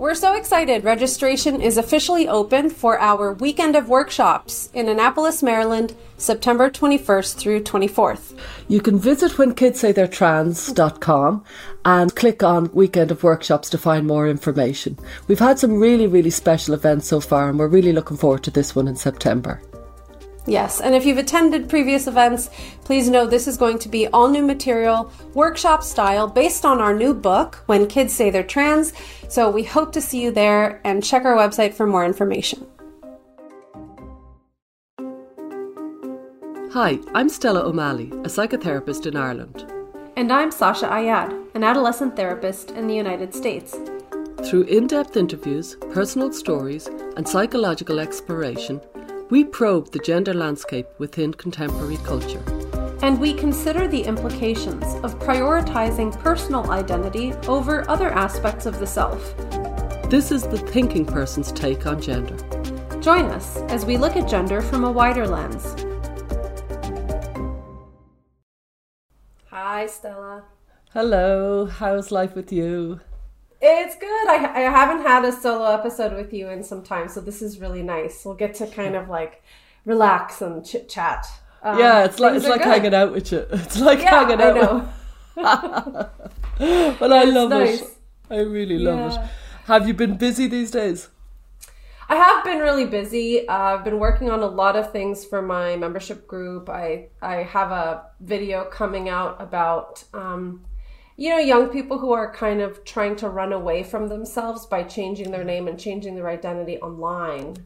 We're so excited. Registration is officially open for our weekend of workshops in Annapolis, Maryland, September 21st through 24th. You can visit whenkidssaytheyretrans.com and click on weekend of workshops to find more information. We've had some really, really special events so far, and we're really looking forward to this one in September. Yes, and if you've attended previous events, please know this is going to be all new material, workshop style, based on our new book, When Kids Say They're Trans. So we hope to see you there and check our website for more information. Hi, I'm Stella O'Malley, a psychotherapist in Ireland. And I'm Sasha Ayad, an adolescent therapist in the United States. Through in depth interviews, personal stories, and psychological exploration, we probe the gender landscape within contemporary culture. And we consider the implications of prioritizing personal identity over other aspects of the self. This is the thinking person's take on gender. Join us as we look at gender from a wider lens. Hi, Stella. Hello, how's life with you? It's good. I, I haven't had a solo episode with you in some time, so this is really nice. We'll get to kind of like relax and chit chat. Um, yeah, it's like it's like good. hanging out with you. It's like yeah, hanging out. I know. but I love nice. it. I really love yeah. it. Have you been busy these days? I have been really busy. Uh, I've been working on a lot of things for my membership group. I I have a video coming out about um, you know, young people who are kind of trying to run away from themselves by changing their name and changing their identity online,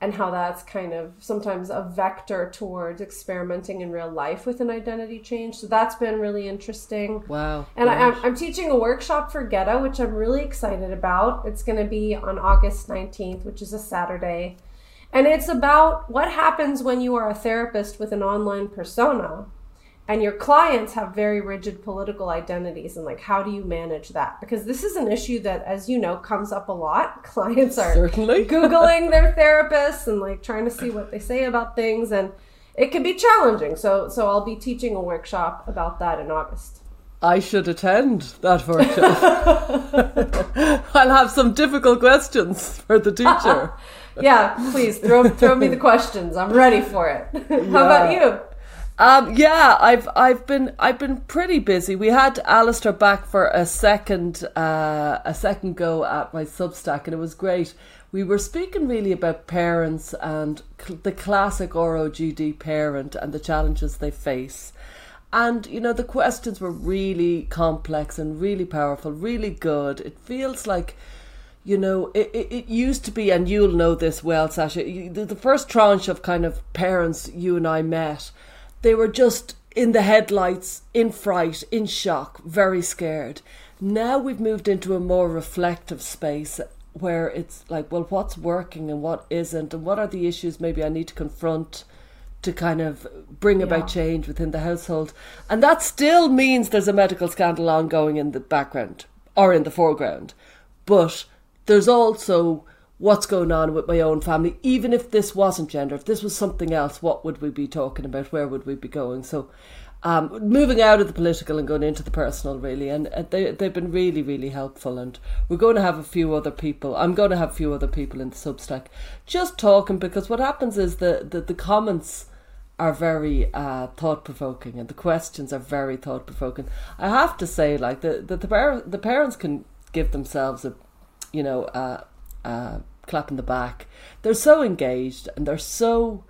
and how that's kind of sometimes a vector towards experimenting in real life with an identity change. So that's been really interesting. Wow. And I, am I'm teaching a workshop for GETA, which I'm really excited about. It's going to be on August 19th, which is a Saturday. And it's about what happens when you are a therapist with an online persona and your clients have very rigid political identities and like how do you manage that because this is an issue that as you know comes up a lot clients are certainly googling their therapists and like trying to see what they say about things and it can be challenging so so i'll be teaching a workshop about that in august I should attend that workshop. I'll have some difficult questions for the teacher. yeah, please throw throw me the questions. I'm ready for it. How yeah. about you? Um, yeah, I've I've been I've been pretty busy. We had Alistair back for a second uh, a second go at my Substack, and it was great. We were speaking really about parents and cl- the classic ROGD parent and the challenges they face. And you know the questions were really complex and really powerful, really good. It feels like you know, it, it, it, used to be, and you'll know this well, Sasha, the, the first tranche of kind of parents you and I met they were just in the headlights, in fright, in shock, very scared. Now we've moved into a more reflective space where it's like, well, what's working and what isn't, and what are the issues maybe I need to confront to kind of bring yeah. about change within the household. And that still means there's a medical scandal ongoing in the background or in the foreground. But there's also what's going on with my own family, even if this wasn't gender, if this was something else, what would we be talking about? Where would we be going? So, um, moving out of the political and going into the personal, really, and they they've been really really helpful. And we're going to have a few other people. I'm going to have a few other people in the Substack just talking because what happens is the the, the comments are very uh, thought provoking and the questions are very thought provoking. I have to say, like the the the, par- the parents can give themselves a you know. Uh, uh, clap in the back. They're so engaged and they're so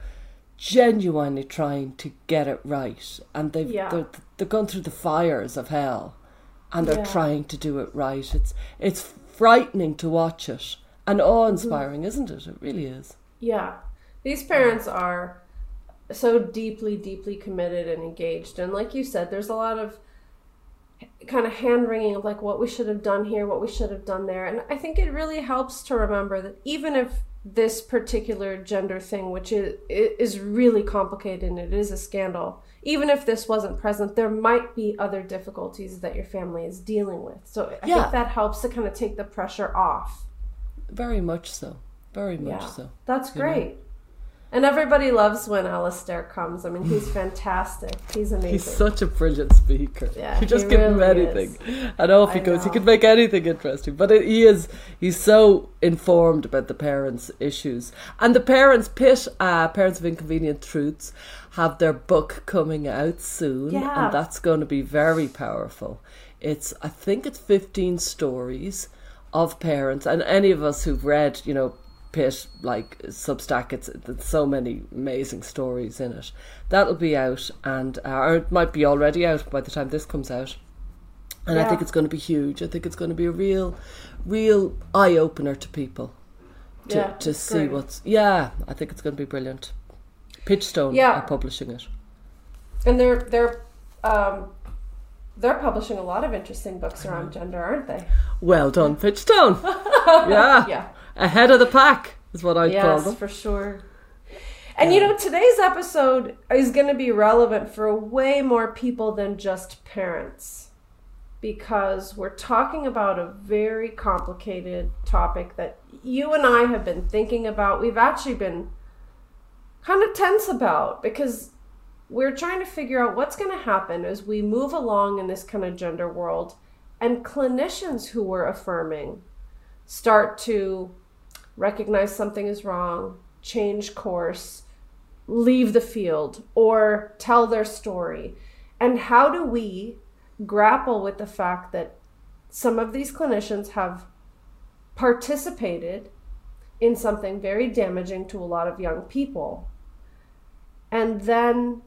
genuinely trying to get it right, and they've yeah. they're, they're going through the fires of hell, and they're yeah. trying to do it right. It's it's frightening to watch it and awe inspiring, mm-hmm. isn't it? It really is. Yeah, these parents are so deeply, deeply committed and engaged, and like you said, there's a lot of kind of hand wringing of like what we should have done here, what we should have done there. And I think it really helps to remember that even if this particular gender thing, which is is really complicated and it is a scandal, even if this wasn't present, there might be other difficulties that your family is dealing with. So I yeah. think that helps to kind of take the pressure off. Very much so. Very much yeah. so. That's great. Know? And everybody loves when Alistair comes. I mean, he's fantastic. He's amazing. He's such a brilliant speaker. Yeah, you just he give him really anything, and off he I goes. He know. can make anything interesting. But it, he is he's so informed about the parents' issues, and the parents PITT uh, parents of inconvenient truths have their book coming out soon, Yeah. and that's going to be very powerful. It's I think it's fifteen stories of parents, and any of us who've read, you know. PITT like Substack, it's, it's so many amazing stories in it. That'll be out, and uh, or it might be already out by the time this comes out. And I think it's going to be huge. I think it's going to be a real, real eye opener to people to, Yeah, to see great. what's. Yeah, I think it's going to be brilliant. Pitchstone Yeah. are publishing it. And they're they're um, they're publishing a lot of interesting books around gender, aren't they? Well done, Pitchstone. yeah. Yeah. Ahead of the pack is what I'd call Yes, them. for sure. And you know, today's episode is going to be relevant for way more people than just parents because we're talking about a very complicated topic that you and I have been thinking about. We've actually been kind of tense about because we're trying to figure out what's going to happen as we move along in this kind of gender world and clinicians who were affirming start to recognize something is wrong, change course, leave the field, or tell their story. And how do we grapple with the fact that some of these clinicians have participated in something very damaging to a lot of young people and then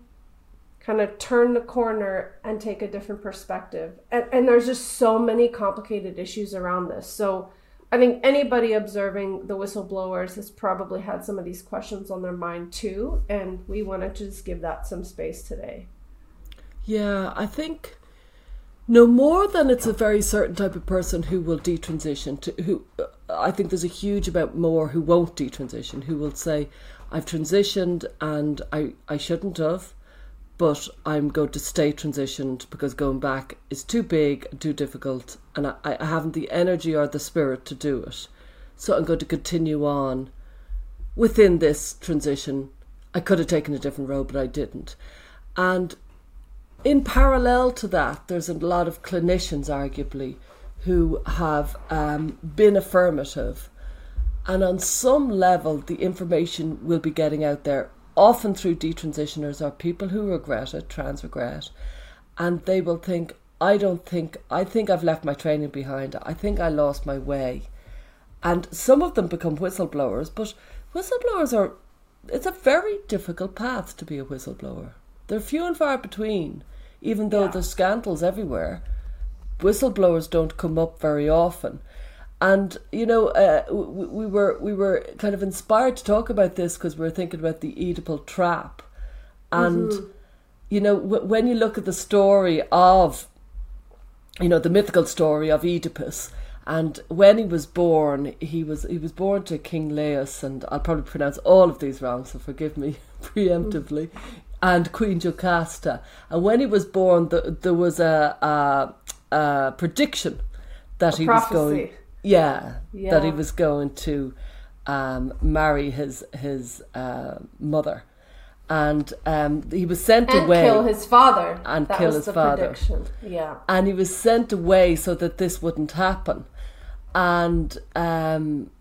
kind of turn the corner and take a different perspective. And, and there's just so many complicated issues around this. So I think anybody observing the whistleblowers has probably had some of these questions on their mind too. And we wanted to just give that some space today. Yeah, I think no more than it's a very certain type of person who will detransition to who I think there's a huge amount more who won't detransition who will say I've transitioned and I I shouldn't have but I'm going to stay transitioned because going back is too big too difficult and I, I haven't the energy or the spirit to do it so I'm going to continue on within this transition I could have taken a different road but I didn't and in parallel to that, there's a lot of clinicians, arguably, who have um, been affirmative. And on some level, the information will be getting out there, often through detransitioners or people who regret it, trans regret. And they will think, I don't think, I think I've left my training behind. I think I lost my way. And some of them become whistleblowers, but whistleblowers are, it's a very difficult path to be a whistleblower. They're few and far between, even though Yeah. there's scandals everywhere. Whistleblowers don't come up very often. And you know, uh, we, we were we were kind of inspired to talk about this because we were thinking about the Oedipal trap, and you know, w- when you look at the story of, you know, the mythical story of Oedipus, and when he was born, he was he was born to King Laius, and I'll probably pronounce all of these wrong, so forgive me preemptively, and Queen Jocasta. And when he was born, the, there was a, a, a prediction that he was going, prophecy. yeah, that he was going to um, marry his his uh, mother, and um, he was sent And away kill his father. And that kill was his the father. prediction. Yeah. and he was sent away so that this wouldn't happen. And um,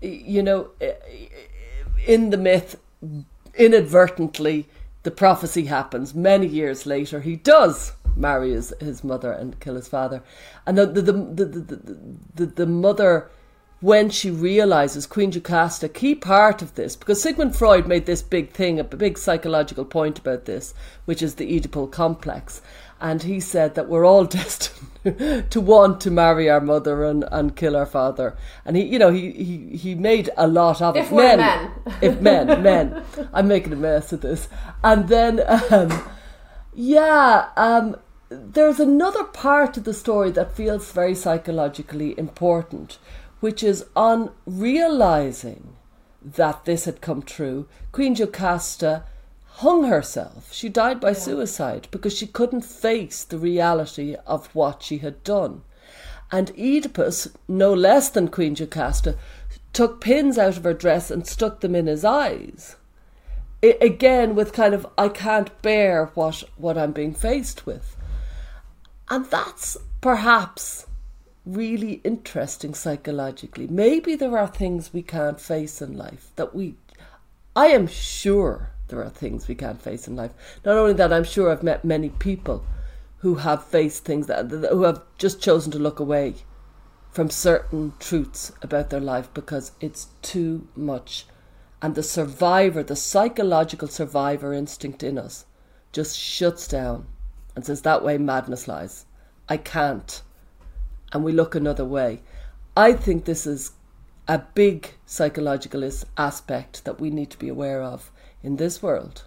you know, in the myth, inadvertently, the prophecy happens. Many years later, he does marry his, his mother and kill his father. And the the the, the, the, the, the mother. When she realizes Queen Jocasta, key part of this, because Sigmund Freud made this big thing, a big psychological point about this, which is the Oedipal complex. And he said that we're all destined to want to marry our mother and, and kill our father. And he, you know, he, he, he made a lot of If it. we're men. if men, men. I'm making a mess of this. And then, um, yeah, um, there's another part of the story that feels very psychologically important, which is on realizing that this had come true. Queen Jocasta hung herself. She died by suicide because she couldn't face the reality of what she had done. And Oedipus, no less than Queen Jocasta, took pins out of her dress and stuck them in his eyes I- again with kind of I can't bear what what I'm being faced with. And that's perhaps really interesting psychologically. Maybe there are things we can't face in life that we I am sure there are things we can't face in life. Not only that, I'm sure I've met many people who have faced things that who have just chosen to look away from certain truths about their life because it's too much. And the survivor, the psychological survivor instinct in us, just shuts down and says, That way madness lies. I can't. And we look another way. I think this is a big psychological aspect that we need to be aware of in this world.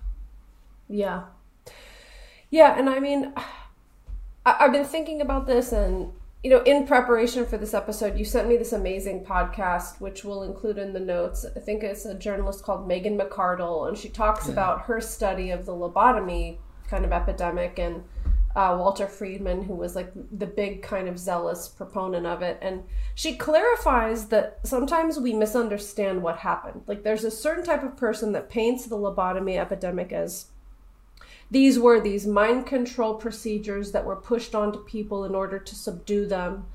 Yeah. Yeah, and I mean, I've been thinking about this, and, you know, in preparation for this episode, you sent me this amazing podcast, which we'll include in the notes. I think it's a journalist called Megan McArdle, and she talks yeah. about her study of the lobotomy kind of epidemic and uh, Walter Freeman, who was like the big kind of zealous proponent of it. And she clarifies that sometimes we misunderstand what happened. Like there's a certain type of person that paints the lobotomy epidemic as these were these mind control procedures that were pushed onto people in order to subdue them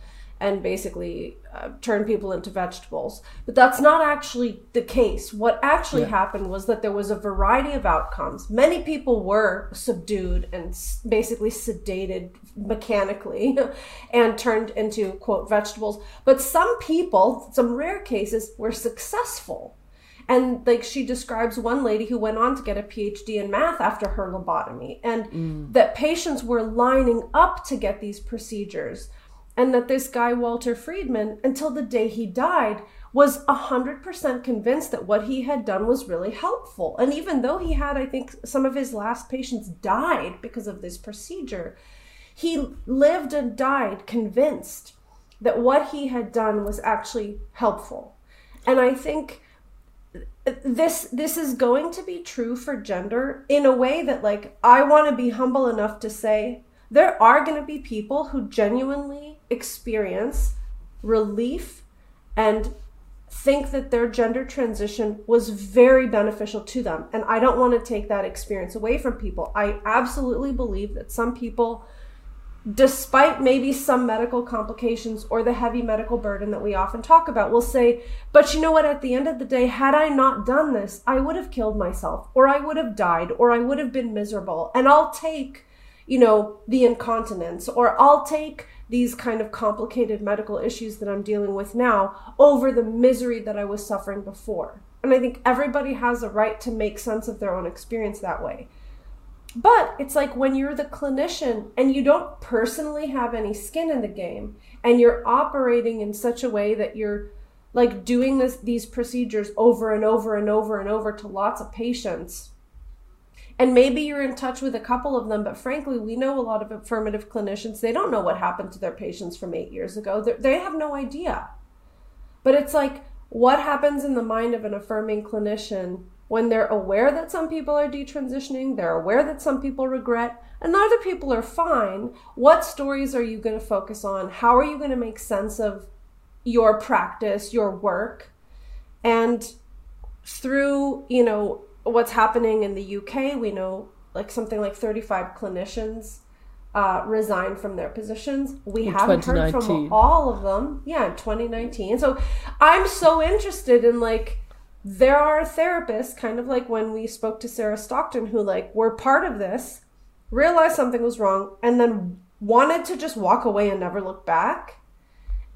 and basically uh, turn people into vegetables. But that's not actually the case. What actually yeah. happened was that there was a variety of outcomes. Many people were subdued and basically sedated mechanically and turned into, quote, vegetables. But some people, some rare cases, were successful. And like she describes one lady who went on to get a PhD in math after her lobotomy, and mm. that patients were lining up to get these procedures and that this guy, Walter Freeman, until the day he died, was 100% convinced that what he had done was really helpful. And even though he had, I think, some of his last patients died because of this procedure, he lived and died convinced that what he had done was actually helpful. And I think this this is going to be true for gender in a way that like I want to be humble enough to say there are going to be people who genuinely experience relief and think that their gender transition was very beneficial to them. And I don't want to take that experience away from people. I absolutely believe that some people, despite maybe some medical complications or the heavy medical burden that we often talk about, will say, but you know what, at the end of the day, had I not done this, I would have killed myself, or I would have died, or I would have been miserable. And I'll take you know, the incontinence, or I'll take these kind of complicated medical issues that I'm dealing with now over the misery that I was suffering before. And I think everybody has a right to make sense of their own experience that way. But it's like when you're the clinician and you don't personally have any skin in the game and you're operating in such a way that you're like doing this these procedures over and over and over and over to lots of patients and maybe you're in touch with a couple of them, but frankly, we know a lot of affirmative clinicians, they don't know what happened to their patients from eight years ago. They're, they have no idea. But it's like, what happens in the mind of an affirming clinician when they're aware that some people are detransitioning, they're aware that some people regret, and other people are fine? What stories are you going to focus on? How are you going to make sense of your practice, your work? And through, you know, what's happening in the UK, we know like something like 35 clinicians uh, resigned from their positions. We in haven't heard from all of them. Yeah, in 2019. So I'm so interested in like there are therapists, kind of like when we spoke to Sarah Stockton, who like were part of this, realized something was wrong, and then wanted to just walk away and never look back.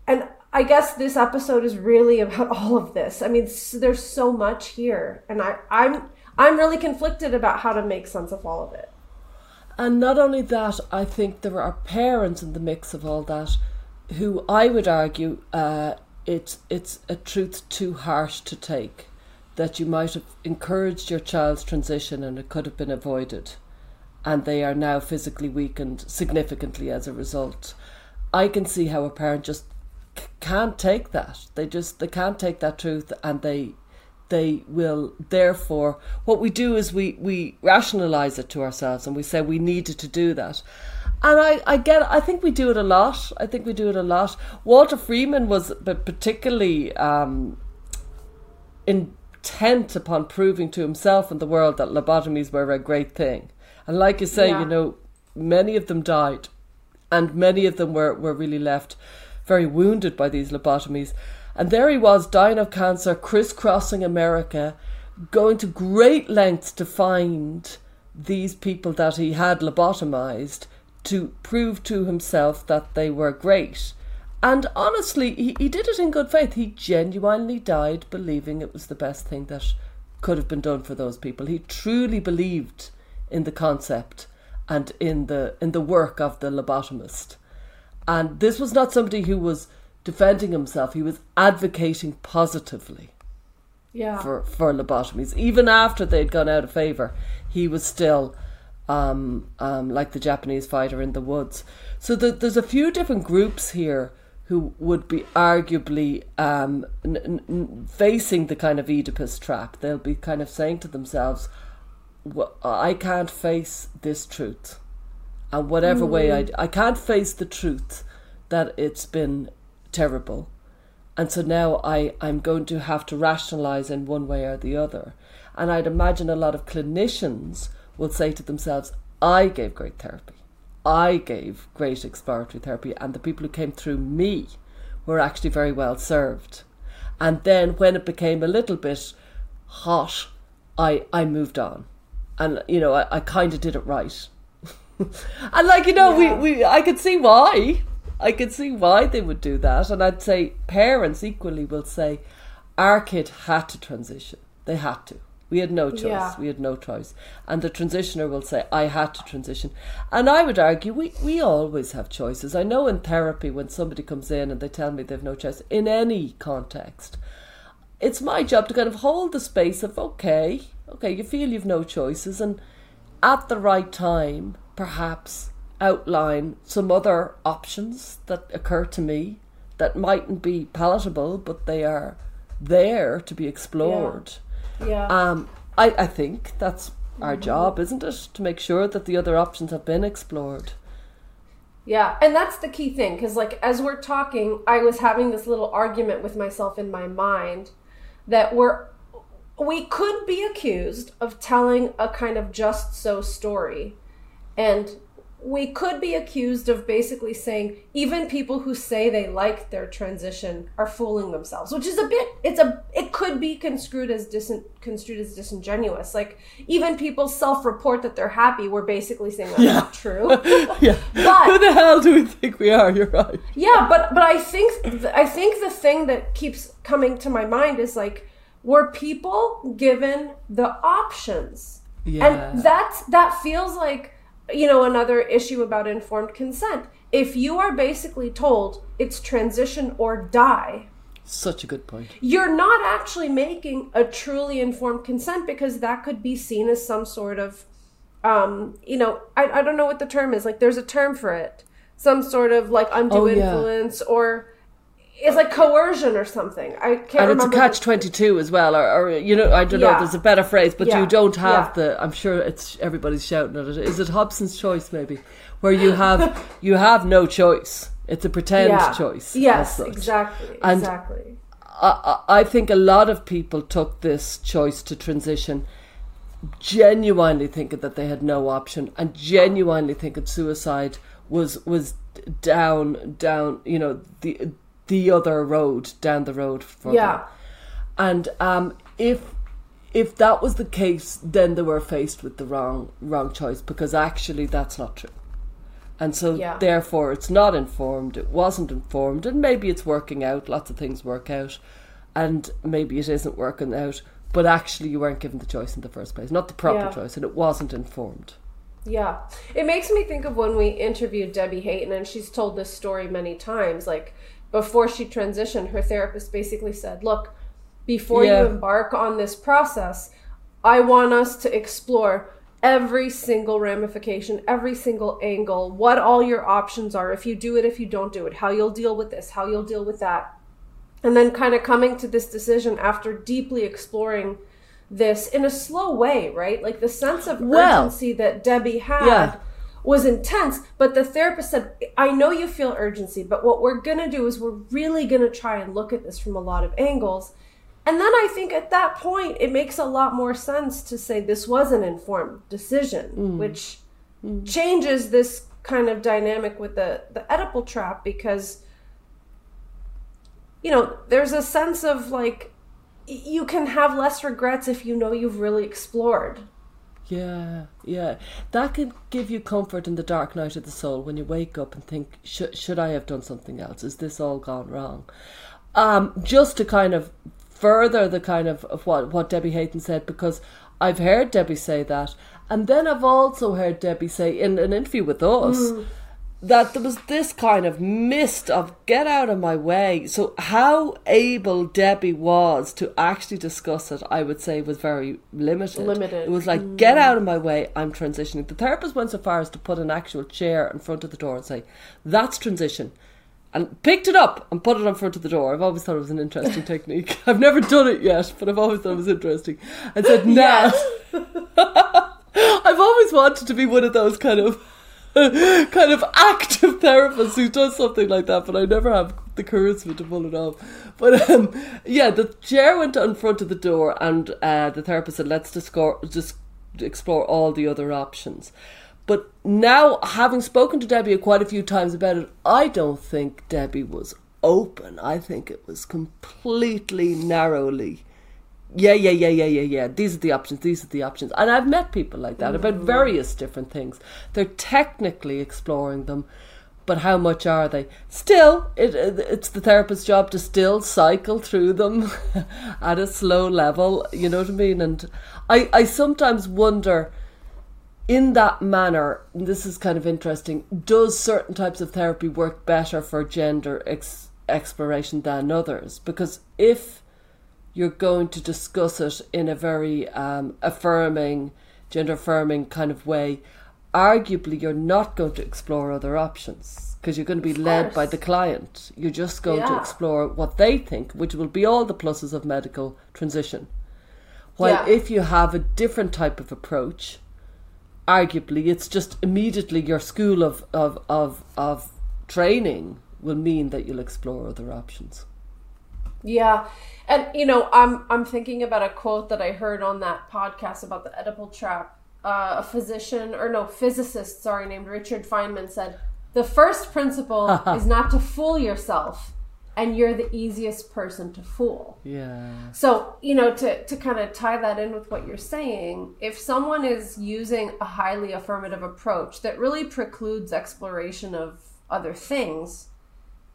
And I guess this episode is really about all of this. I mean, there's so much here, and I, I'm I'm really conflicted about how to make sense of all of it. And not only that, I think there are parents in the mix of all that who I would argue uh, it's it's a truth too harsh to take. That you might have encouraged your child's transition and it could have been avoided, and they are now physically weakened significantly as a result. I can see how a parent just can't take that. They just they can't take that truth, and they they will therefore what we do is we we rationalize it to ourselves and we say we needed to do that and I, I get I think we do it a lot I think we do it a lot Walter Freeman was particularly um, intent upon proving to himself and the world that lobotomies were a great thing. And like you say, Yeah. you know, many of them died, and many of them were, were really left very wounded by these lobotomies. And there he was, dying of cancer, crisscrossing America, going to great lengths to find these people that he had lobotomized to prove to himself that they were great. And honestly, he, he did it in good faith. He genuinely died believing it was the best thing that could have been done for those people. He truly believed in the concept and in the in the work of the lobotomist. And this was not somebody who was defending himself. He was advocating positively Yeah. for, for lobotomies. Even after they'd gone out of favour, he was still um, um, like the Japanese fighter in the woods. So the, there's a few different groups here who would be arguably um, n- n- facing the kind of Oedipus trap. They'll be kind of saying to themselves, well, I can't face this truth. And whatever way I, I can't face the truth that it's been terrible. And so now I, I'm going to have to rationalize in one way or the other. And I'd imagine a lot of clinicians will say to themselves, I gave great therapy. I gave great exploratory therapy, and the people who came through me were actually very well served. And then when it became a little bit hot, I, I moved on. And, you know, I, I kind of did it right. and, like, you know, Yeah. we, we, I could see why. I could see why they would do that. And I'd say parents equally will say, our kid had to transition. They had to. We had no choice. Yeah. We had no choice. And the transitioner will say, I had to transition. And I would argue, we, we always have choices. I know in therapy, when somebody comes in and they tell me they've no choice, in any context, it's my job to kind of hold the space of, okay, okay, you feel you've no choices. And at the right time, perhaps outline some other options that occur to me that mightn't be palatable, but they are there to be explored. yeah. Um, I, I think that's our job, isn't it? To make sure that the other options have been explored. Yeah, and that's the key thing because, like, as we're talking, I was having this little argument with myself in my mind that we're we could be accused of telling a kind of just so story, and we could be accused of basically saying even people who say they like their transition are fooling themselves, which is a bit. It's a. It could be construed as disin, construed as disingenuous. Like even people self-report that they're happy. We're basically saying that's not true. Yeah. But- Who the hell do we think we are? You're right. Yeah, but but I think I think the thing that keeps coming to my mind is like were people given the options? Yeah. And that's that feels like you know another issue about informed consent. If you are basically told it's transition or die, Such a good point. you're not actually making a truly informed consent because that could be seen as some sort of um you know I, I don't know what the term is like there's a term for it some sort of like undue Oh, yeah. influence or it's like coercion or something i can't And it's a catch 22 22 as well, or, or you know, I don't know, Yeah. there's a better phrase, but Yeah. you don't have Yeah. the, I'm sure it's, everybody's shouting at it. Is it Hobson's choice maybe? Where you have, you have no choice. It's a pretend choice. yes exactly And- exactly I, I I think a lot of people took this choice to transition genuinely thinking that they had no option and genuinely thinking suicide was was down down you know the the other road down the road for yeah them. And um, if if that was the case, then they were faced with the wrong wrong choice because actually that's not true. And so Yeah. therefore it's not informed, it wasn't informed, and maybe it's working out, lots of things work out, and maybe it isn't working out, but actually you weren't given the choice in the first place, not the proper Yeah. choice, and it wasn't informed. Yeah. It makes me think of when we interviewed Debbie Hayton, and she's told this story many times. Like, before she transitioned, her therapist basically said, Look, before Yeah. you embark on this process, I want us to explore every single ramification, every single angle, what all your options are, if you do it, if you don't do it, how you'll deal with this, how you'll deal with that. And then kind of coming to this decision after deeply exploring this in a slow way, right? Like the sense of Well- urgency that Debbie had Yeah. Was intense, but the therapist said, I know you feel urgency, but what we're going to do is we're really going to try and look at this from a lot of angles. And then I think at that point, it makes a lot more sense to say this was an informed decision, Mm. which changes this kind of dynamic with the, the Oedipal trap because, you know, there's a sense of like, you can have less regrets if you know you've really explored. Yeah, yeah. That can give you comfort in the dark night of the soul when you wake up and think, should, should I have done something else? Is this all gone wrong? Um, just to kind of further the kind of, of what, what Debbie Hayton said, because I've heard Debbie say that. And then I've also heard Debbie say in an interview with us that there was this kind of mist of get out of my way. So how able Debbie was to actually discuss it, I would say was very limited. Limited. It was like, mm. get out of my way, I'm transitioning. The therapist went so far as to put an actual chair in front of the door and say, that's transition. And picked it up and put it in front of the door. I've always thought it was an interesting technique. I've never done it yet, but I've always thought it was interesting. And said, now. I've always wanted to be one of those kind of kind of active therapist who does something like that, but I never have the charisma to pull it off. But um, yeah, the chair went in front of the door, and uh, the therapist said, "Let's discour- just explore all the other options." But now, having spoken to Debbie quite a few times about it, I don't think Debbie was open. I think it was completely narrowly yeah, yeah, yeah, yeah, yeah, yeah. These are the options. These are the options. And I've met people like that about mm. various different things. They're technically exploring them, but how much are they? Still, it, uh, it's the therapist's job to still cycle through them at a slow level. You know what I mean? And I, I sometimes wonder. In that manner, and this is kind of interesting. Does certain types of therapy work better for gender ex- exploration than others? Because if you're going to discuss it in a very um, affirming, gender affirming kind of way, arguably you're not going to explore other options because you're going to be led by the client. You're just going to explore what they think, which will be all the pluses of medical transition. While Yeah. if you have a different type of approach, arguably it's just immediately your school of, of, of, of training will mean that you'll explore other options. Yeah. And you know, I'm I'm thinking about a quote that I heard on that podcast about the Oedipal trap. Uh, a physician or no physicist, sorry, named Richard Feynman said, "The first principle is not to fool yourself, and you're the easiest person to fool." Yeah. So, you know, to, to kind of tie that in with what you're saying, if someone is using a highly affirmative approach that really precludes exploration of other things,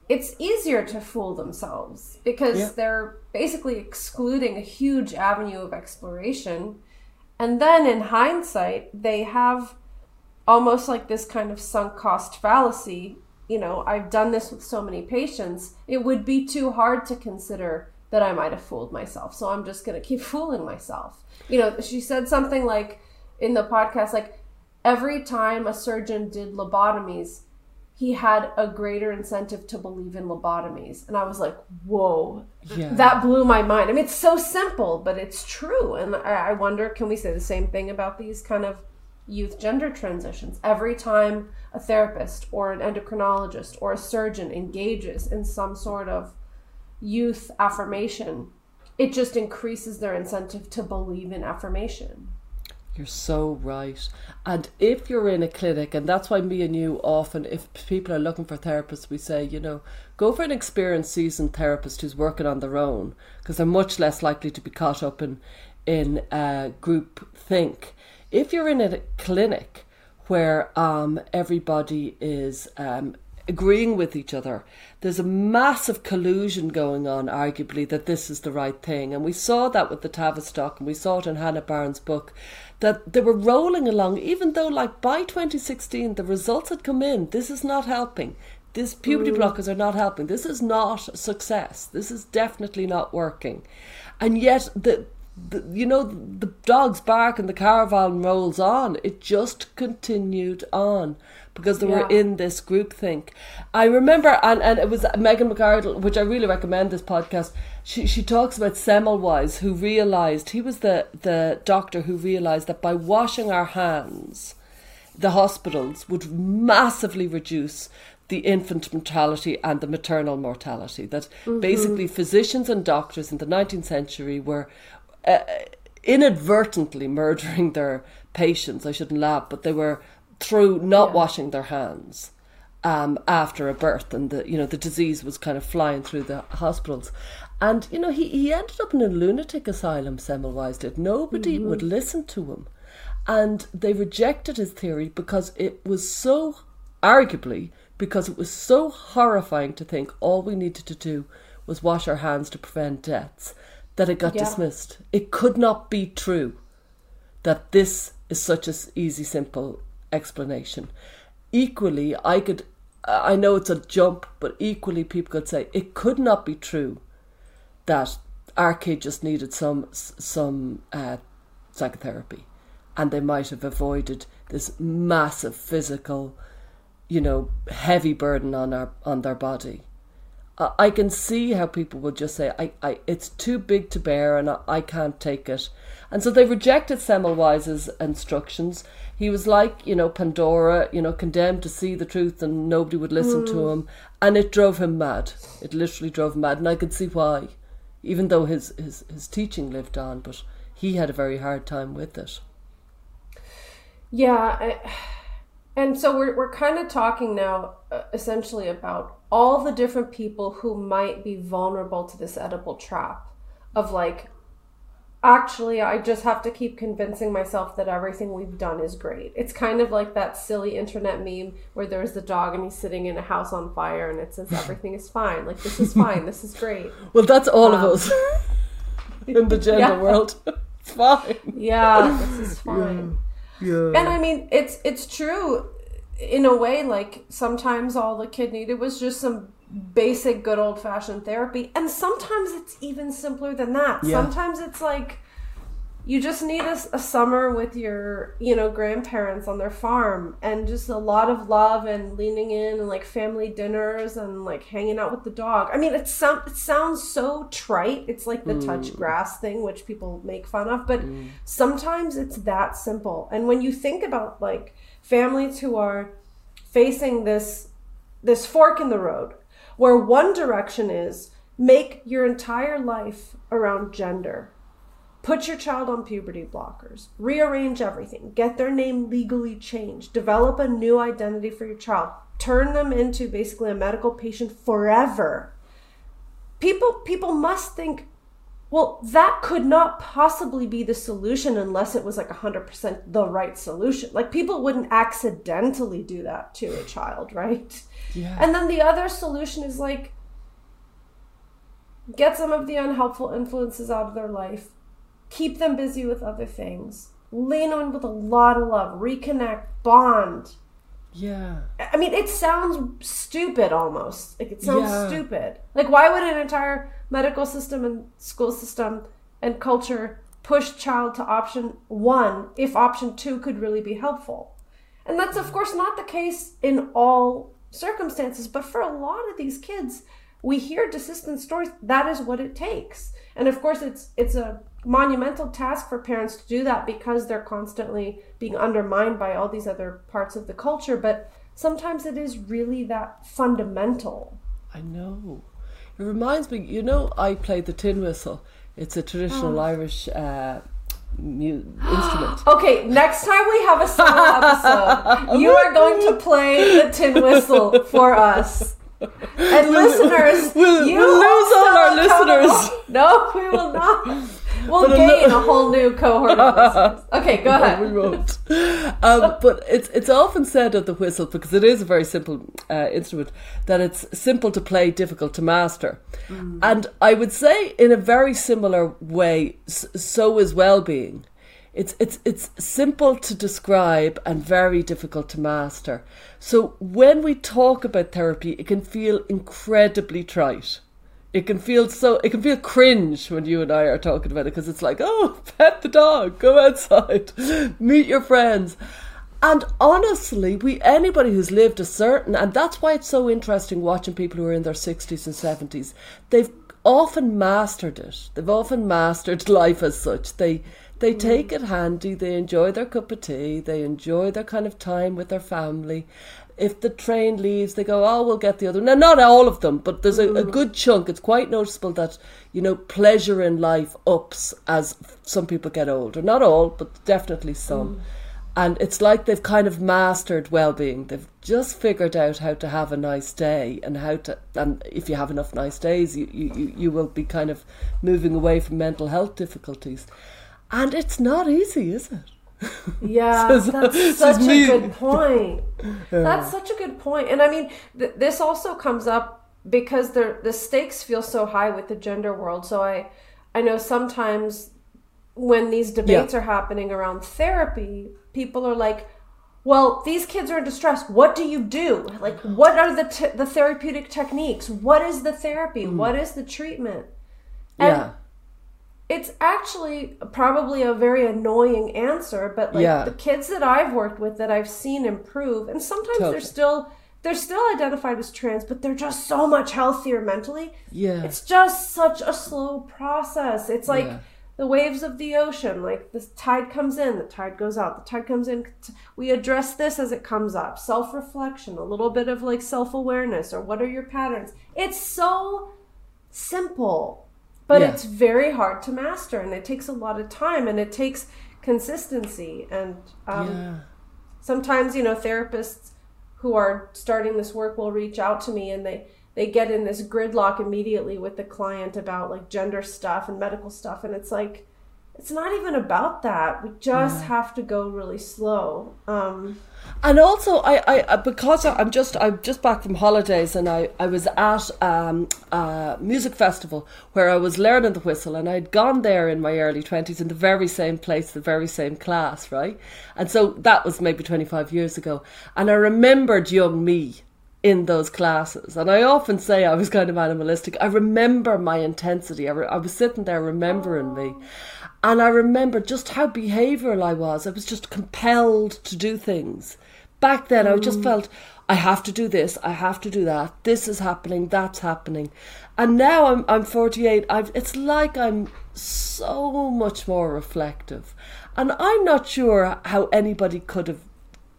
it's easier to fool themselves because Yeah. they're basically excluding a huge avenue of exploration. And then in hindsight, they have almost like this kind of sunk cost fallacy. You know, I've done this with so many patients, it would be too hard to consider that I might have fooled myself. So I'm just going to keep fooling myself. You know, she said something like in the podcast, like every time a surgeon did lobotomies, he had a greater incentive to believe in lobotomies. And I was like, whoa, Yeah. that blew my mind. I mean, it's so simple, but it's true. And I, I wonder, can we say the same thing about these kind of youth gender transitions? Every time a therapist or an endocrinologist or a surgeon engages in some sort of youth affirmation, it just increases their incentive to believe in affirmation. You're so right. And if you're in a clinic, and that's why me and you often, if people are looking for therapists, we say, you know, go for an experienced, seasoned therapist who's working on their own, because they're much less likely to be caught up in in uh, group think. If you're in a clinic where um, everybody is um, agreeing with each other. There's a massive collusion going on, arguably, that this is the right thing. And we saw that with the Tavistock, and we saw it in Hannah Barnes' book, that they were rolling along, even though, like, by 2016, the results had come in. This is not helping. These puberty mm. blockers are not helping. This is not success. This is definitely not working. And yet, the the, you know, the dogs bark and the caravan rolls on. It just continued on because they were in this group think. I remember, and, and it was Megan McArdle, which I really recommend this podcast. She, she talks about Semmelweis, who realized, he was the, the doctor who realized that by washing our hands, the hospitals would massively reduce the infant mortality and the maternal mortality. That mm-hmm. basically physicians and doctors in the 19th century were uh, inadvertently murdering their patients. I shouldn't laugh, but they were through not washing their hands um, after a birth, and the you know the disease was kind of flying through the hospitals. And you know he, he ended up in a lunatic asylum. Semmelweis did. Nobody would listen to him, and they rejected his theory because it was so arguably because it was so horrifying to think all we needed to do was wash our hands to prevent deaths that it got Yeah. dismissed. It could not be true that this is such a easy, simple explanation. Equally, I could, I know it's a jump, but equally, people could say it could not be true that our kid just needed some some uh, psychotherapy, and they might have avoided this massive physical, you know, heavy burden on our on their body. I can see how people would just say, I, I, it's too big to bear and I, I can't take it. And so they rejected Semmelweis's instructions. He was like, you know, Pandora, you know, condemned to see the truth and nobody would listen to mm. him. And it drove him mad. It literally drove him mad. And I could see why, even though his, his, his teaching lived on, but he had a very hard time with it. Yeah, I, and so we're we're kind of talking now uh, essentially about all the different people who might be vulnerable to this Oedipal trap of like actually I just have to keep convincing myself that everything we've done is great. It's kind of like that silly internet meme where there's the dog and he's sitting in a house on fire and it says everything is fine. Like this is fine. This is great. Well, that's all of us in the gender Yeah. world. It's fine. Yeah, this is fine. Yeah. And I mean, it's it's true in a way. Like sometimes all the kid needed was just some basic, good old fashioned therapy, and sometimes it's even simpler than that. Yeah. Sometimes it's like you just need a, a summer with your you know grandparents on their farm and just a lot of love and leaning in and like family dinners and like hanging out with the dog. I mean it, sound, it sounds so trite. It's like the touch mm. grass thing which people make fun of but mm. sometimes it's that simple. And when you think about like families who are facing this this fork in the road where one direction is make your entire life around gender Put your child on puberty blockers. Rearrange everything. Get their name legally changed. Develop a new identity for your child. Turn them into basically a medical patient forever. People people must think, well, that could not possibly be the solution unless it was like 100% the right solution. Like people wouldn't accidentally do that to a child, right? Yeah. And then the other solution is like get some of the unhelpful influences out of their life keep them busy with other things lean on with a lot of love reconnect bond. Yeah. i mean it sounds stupid almost. Like it sounds Yeah. stupid. Like why would an entire medical system and school system and culture push child to option one if option two could really be helpful? And that's of course not the case in all circumstances but for a lot of these kids we hear desistent stories. That is what it takes. And of course it's it's a monumental task for parents to do that because they're constantly being undermined by all these other parts of the culture but sometimes it is really that fundamental I know. It reminds me, you know, I play the tin whistle. It's a traditional Irish uh, mu- instrument. okay next time we have a solo episode you are going to play the tin whistle for us and listeners we'll- you we'll lose all our listeners. no we will not we'll But gain a whole new cohort okay go No, ahead we won't. Um, but it's it's often said of the whistle because it is a very simple uh, instrument that it's simple to play, difficult to master, and I would say in a very similar way, so is well-being. It's it's it's simple to describe and very difficult to master. So when we talk about therapy, it can feel incredibly trite it can feel so it can feel cringe when you and I are talking about it because it's like oh pet the dog go outside meet your friends. And honestly we anybody who's lived a certain and that's why it's so interesting watching people who are in their 60s and 70s they've often mastered it. They've often mastered life as such. They they mm. take it handy they enjoy their cup of tea they enjoy their kind of time with their family if the train leaves, they go, oh, we'll get the other. Now, not all of them, but there's a, a mm. good chunk. It's quite noticeable that, you know, pleasure in life ups as some people get older. Not all, but definitely some. Mm. And it's like they've kind of mastered well-being. They've just figured out how to have a nice day and how to. And if you have enough nice days, you you, you will be kind of moving away from mental health difficulties. And it's not easy, is it? Yeah, Says- that's such a me. good point. That's such a good point. And I mean, th- this also comes up because the the stakes feel so high with the gender world. So I I know sometimes when these debates are happening around therapy, people are like, "Well, these kids are in distress. What do you do? Like, what are the t- the therapeutic techniques? What is the therapy? Mm. What is the treatment?" And yeah. It's actually probably a very annoying answer, but like Yeah. the kids that I've worked with that I've seen improve, and sometimes Totally. they're still they're still identified as trans, but they're just so much healthier mentally. Yeah. It's just such a slow process. It's like Yeah. the waves of the ocean. Like the tide comes in, the tide goes out, the tide comes in. We address this as it comes up. Self reflection, a little bit of like self awareness, or what are your patterns? It's so simple, but Yeah. it's very hard to master, and it takes a lot of time, and it takes consistency. And um, yeah. sometimes you know therapists who are starting this work will reach out to me and they they get in this gridlock immediately with the client about like gender stuff and medical stuff and it's like it's not even about that we just have to go really slow um And also, I, I I- because I'm just I'm just back from holidays, and I I was at um, a music festival where I was learning the whistle, and I'd gone there in my early twenties in the very same place, the very same class, right? And so that was maybe 25 years ago, and I remembered young me in those classes, and I often say I was kind of animalistic. I remember my intensity. I, re- I was sitting there remembering me. And I remember just how behavioral I was. I was just compelled to do things. Back then, I just mm. felt I have to do this, I have to do that. This is happening, that's happening. And now I'm I'm 48. I've it's like I'm so much more reflective, and I'm not sure how anybody could have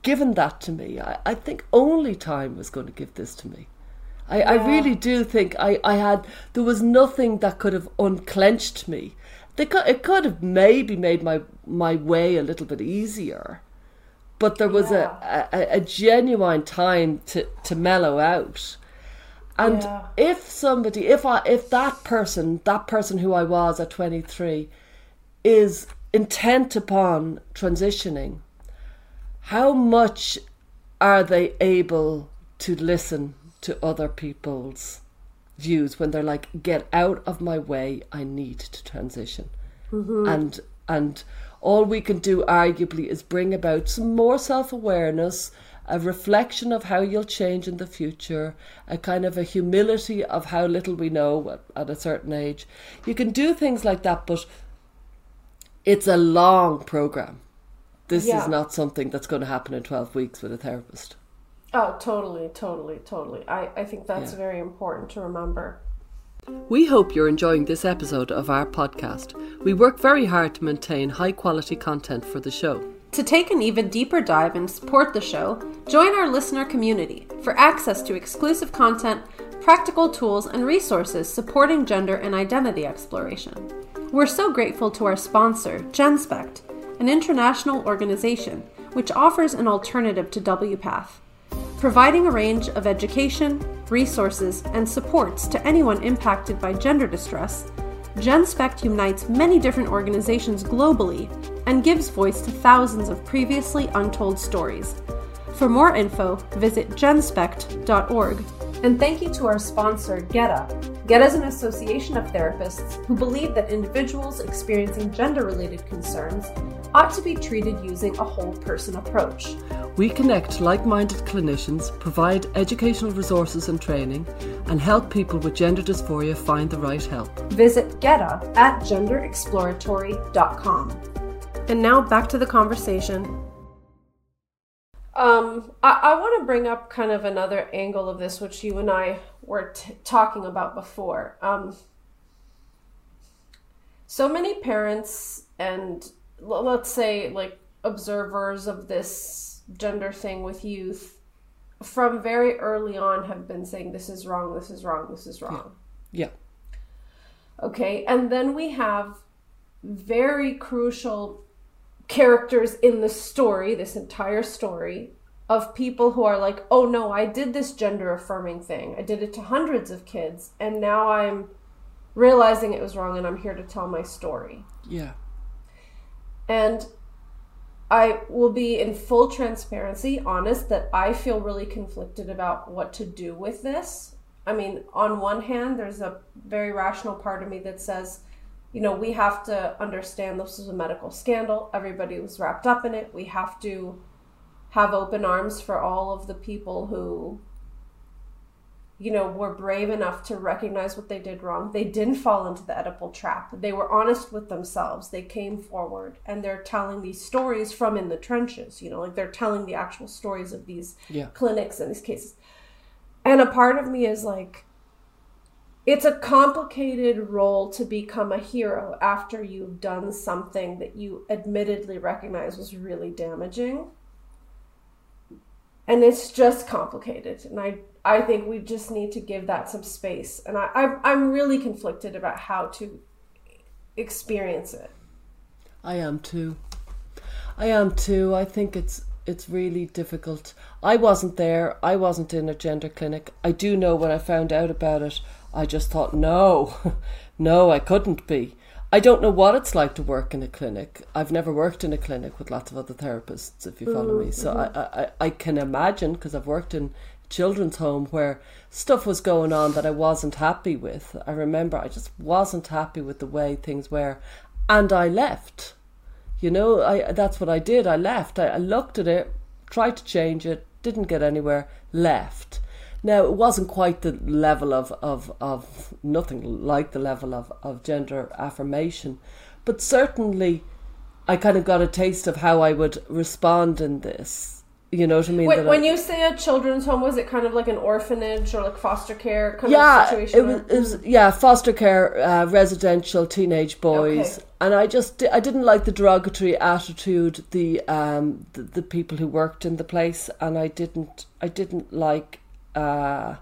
given that to me. I, I think only time was going to give this to me. I, I really do think I, I had there was nothing that could have unclenched me. They could, it could have maybe made my my way a little bit easier, but there was a, a, a genuine time to, to mellow out. And Yeah. if somebody, if I, if that person, that person who I was at twenty three, is intent upon transitioning, how much are they able to listen to other people's views when they're like get out of my way i need to transition. Mm-hmm. And and all we can do arguably is bring about some more self-awareness a reflection of how you'll change in the future a kind of a humility of how little we know at, at a certain age. You can do things like that but it's a long program. This Yeah. is not something that's going to happen in 12 weeks with a therapist oh totally totally totally i i think that's Yeah. very important to remember We hope you're enjoying this episode of our podcast. We work very hard to maintain high quality content for the show. To take an even deeper dive and support the show, join our listener community for access to exclusive content, practical tools, and resources supporting gender and identity exploration. We're so grateful to our sponsor, GenSpect, an international organization which offers an alternative to WPATH, providing a range of education, resources, and supports to anyone impacted by gender distress GenSpect unites many different organizations globally and gives voice to thousands of previously untold stories. For more info, visit genspect.org. And thank you to our sponsor, GETA. GETA is an association of therapists who believe that individuals experiencing gender related concerns ought to be treated using a whole person approach. We connect like minded clinicians, provide educational resources and training, and help people with gender dysphoria find the right help. Visit GETA at genderexploratory.com. And now back to the conversation. Um, I, I want to bring up kind of another angle of this, which you and I were t- talking about before. Um, so many parents and l- let's say like observers of this gender thing with youth from very early on have been saying this is wrong, this is wrong, this is wrong. Yeah. Okay, and then we have very crucial characters in the story, this entire story, of people who are like, oh no, I did this gender affirming thing. I did it to hundreds of kids, and now I'm realizing it was wrong and I'm here to tell my story. Yeah. And I will be in full transparency honest that I feel really conflicted about what to do with this. I mean, on one hand, there's a very rational part of me that says, you know, we have to understand this was a medical scandal. Everybody was wrapped up in it. We have to have open arms for all of the people who you know, were brave enough to recognize what they did wrong. They didn't fall into the Oedipal trap. They were honest with themselves. They came forward and they're telling these stories from in the trenches, you know, like they're telling the actual stories of these Yeah. clinics and these cases. And a part of me is like, it's a complicated role to become a hero after you've done something that you admittedly recognize was really damaging. And it's just complicated. And I, I think we just need to give that some space. And I, I'm, I'm really conflicted about how to experience it. I am too. I am too. I think it's it's really difficult. I wasn't there. I wasn't in a gender clinic. I do know when I found out about it, I just thought, no, no, I couldn't be. I don't know what it's like to work in a clinic. I've never worked in a clinic with lots of other therapists, if you follow oh, me. So mm-hmm. I, I, I can imagine, because I've worked in children's home where stuff was going on that I wasn't happy with. I remember I just wasn't happy with the way things were. And I left. You know, I that's what I did. I left. I, I looked at it, tried to change it, didn't get anywhere, left. Now it wasn't quite the level of, of, of nothing like the level of, of gender affirmation, but certainly I kind of got a taste of how I would respond in this. You know what I mean? Wait, when I- you say a children's home, was it kind of like an orphanage or like foster care kind yeah, of situation? it was, it was yeah foster care, uh, residential teenage boys, Okay. and I just I didn't like the derogatory attitude the um the, the people who worked in the place, and I didn't I didn't like. Uh,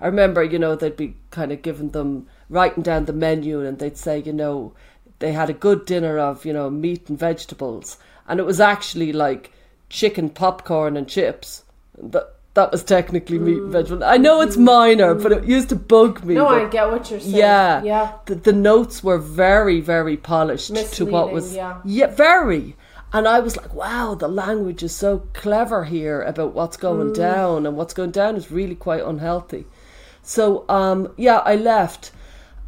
I remember you know they'd be kind of giving them writing down the menu, and they'd say you know they had a good dinner of you know meat and vegetables, and it was actually like chicken popcorn and chips. That that was technically meat and mm. vegetables. I know it's mm-hmm. minor, but it mm-hmm. used to bug me. no, I get what you're saying. yeah, yeah. The, the notes were very, very polished to what Misleading, was. yeah. very. And I was like, wow, the language is so clever here about what's going Mm. down, and what's going down is really quite unhealthy. So, um, yeah, I left,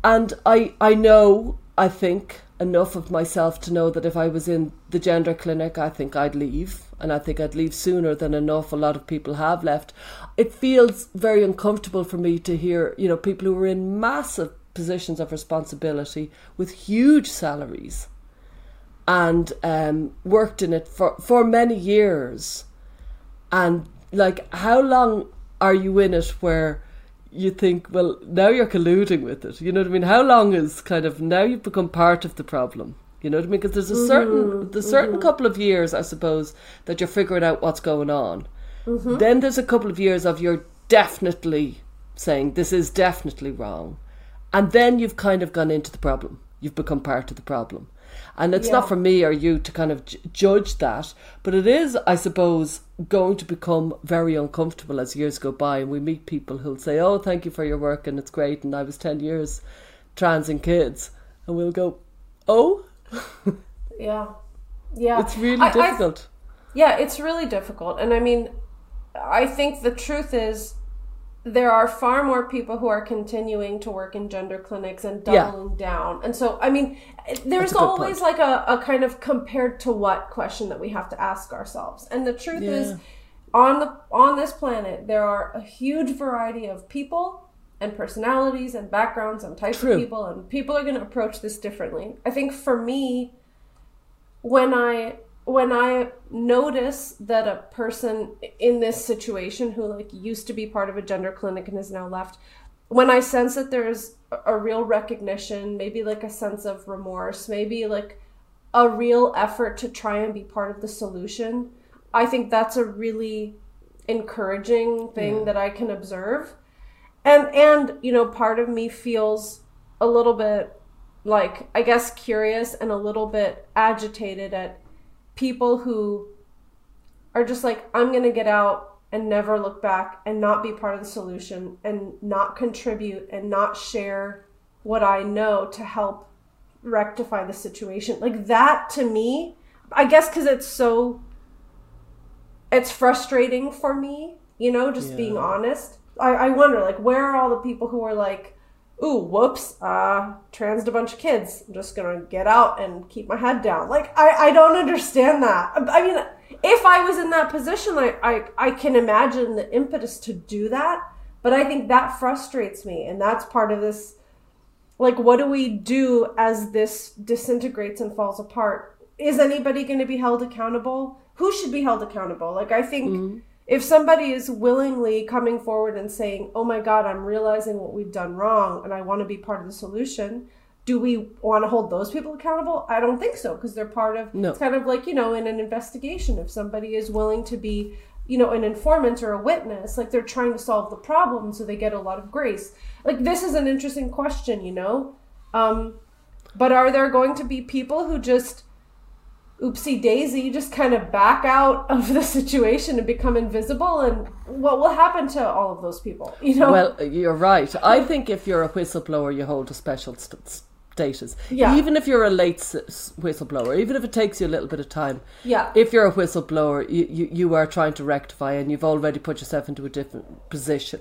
and I, I know, I think enough of myself to know that if I was in the gender clinic, I think I'd leave, and I think I'd leave sooner than an awful lot of people have left. It feels very uncomfortable for me to hear, you know, people who are in massive positions of responsibility with huge salaries and um, worked in it for, for many years. And like, how long are you in it where you think, well, now you're colluding with it? You know what I mean? How long is kind of now you've become part of the problem? You know what I mean? Because there's a certain, mm-hmm. there's a certain mm-hmm. couple of years, I suppose, that you're figuring out what's going on. Mm-hmm. Then there's a couple of years of you're definitely saying this is definitely wrong. And then you've kind of gone into the problem. You've become part of the problem. And it's Yeah. not for me or you to kind of j- judge that, but it is, I suppose, going to become very uncomfortable as years go by and we meet people who'll say, Oh, thank you for your work and it's great. And I was 10 years trans and kids. And we'll go, Oh, Yeah. Yeah. it's really I- I- difficult. yeah, it's really difficult. And I mean, I think the truth is there are far more people who are continuing to work in gender clinics and Yeah. doubling down. And so, I mean, there's always like a, a kind of compared to what question that we have to ask ourselves. And the truth Yeah. is on the on this planet there are a huge variety of people and personalities and backgrounds and types True. of people and people are going to approach this differently. I think for me when I when I notice that a person in this situation who like used to be part of a gender clinic and has now left, when I sense that there's a- a real recognition, maybe like a sense of remorse, maybe like a real effort to try and be part of the solution, I think that's a really encouraging thing that I can observe. And and you know, part of me feels a little bit like I guess curious and a little bit agitated at people who are just like I'm going to get out and never look back and not be part of the solution and not contribute and not share what I know to help rectify the situation. Like that to me, I guess cuz it's so it's frustrating for me, you know, just Yeah. being honest. I, I wonder, like, where are all the people who are like, ooh, whoops, uh, transed a bunch of kids. I'm just gonna get out and keep my head down. Like, I, I don't understand that. I mean, if I was in that position, I, I, I can imagine the impetus to do that, but I think that frustrates me, and that's part of this. Like, what do we do as this disintegrates and falls apart? Is anybody going to be held accountable? Who should be held accountable? Like, I think if somebody is willingly coming forward and saying, "Oh my God, I'm realizing what we've done wrong, and I want to be part of the solution," do we want to hold those people accountable? I don't think so because they're part of. No. It's kind of like you know, in an investigation, if somebody is willing to be, you know, an informant or a witness, like they're trying to solve the problem, so they get a lot of grace. Like this is an interesting question, you know. Um, but are there going to be people who just oopsie daisy you just kind of back out of the situation and become invisible and what will happen to all of those people you know Well, you're right. I think if you're a whistleblower, you hold a special st- status. Yeah. Even if you're a late s- whistleblower, even if it takes you a little bit of time. Yeah. If you're a whistleblower, you, you, you are trying to rectify and you've already put yourself into a different position.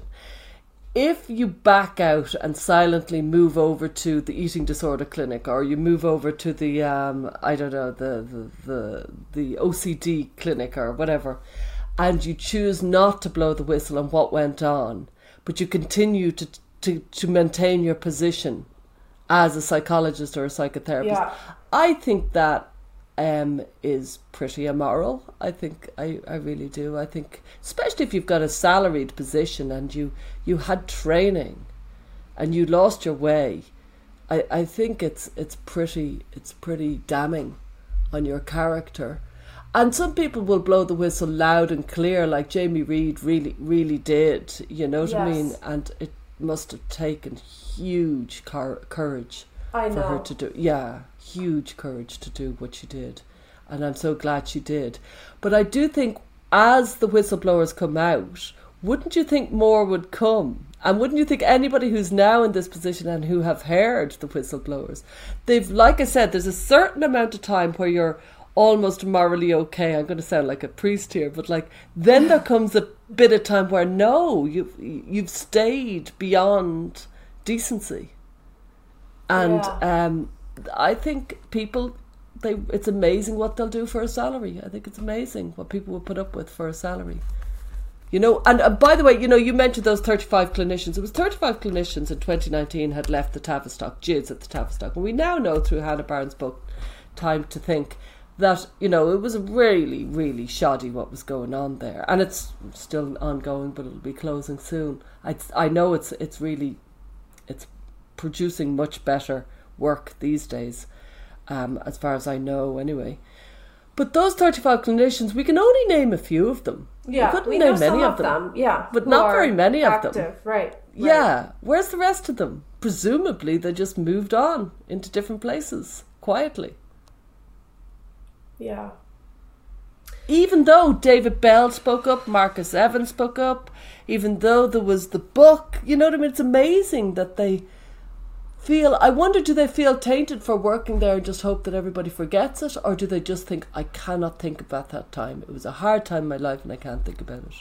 If you back out and silently move over to the eating disorder clinic, or you move over to the um, I don't know the, the the the OCD clinic or whatever, and you choose not to blow the whistle on what went on, but you continue to to, to maintain your position as a psychologist or a psychotherapist, Yeah. I think that um, is pretty immoral. I think I, I really do. I think especially if you've got a salaried position and you you had training and you lost your way, I, I think it's it's pretty it's pretty damning on your character. And some people will blow the whistle loud and clear, like Jamie Reed really really did. You know what I mean? And it must have taken huge cour- courage I for her to do yeah huge courage to do what she did and i'm so glad she did. But i do think as the whistleblowers come out wouldn't you think more would come? And wouldn't you think anybody who's now in this position and who have heard the whistleblowers they've like i said there's a certain amount of time where you're almost morally okay. I'm going to sound like a priest here but like then there comes a bit of time where no you've you've stayed beyond decency and Yeah. um, I think people they it's amazing what they'll do for a salary. I think it's amazing what people will put up with for a salary. You know, and uh, by the way, you know, you mentioned those 35 clinicians. It was 35 clinicians in 2019 had left the Tavistock, GIDS at the Tavistock. And we now know through Hannah Barnes' book, Time to Think, that, you know, it was really, really shoddy what was going on there. And it's still ongoing, but it'll be closing soon. I, I know it's it's really, producing much better work these days, um, as far as I know, anyway. But those 35 clinicians, we can only name a few of them. yeah we couldn't we name know many some of them. yeah But not very many of them. active, right, right Yeah, where's the rest of them? Presumably they just moved on into different places quietly. yeah Even though David Bell spoke up, Marcus Evans spoke up, even though there was the book, you know what I mean? It's amazing that they feel. I wonder, do they feel tainted for working there and just hope that everybody forgets it? Or do they just think, I cannot think about that time? It was a hard time in my life and I can't think about it.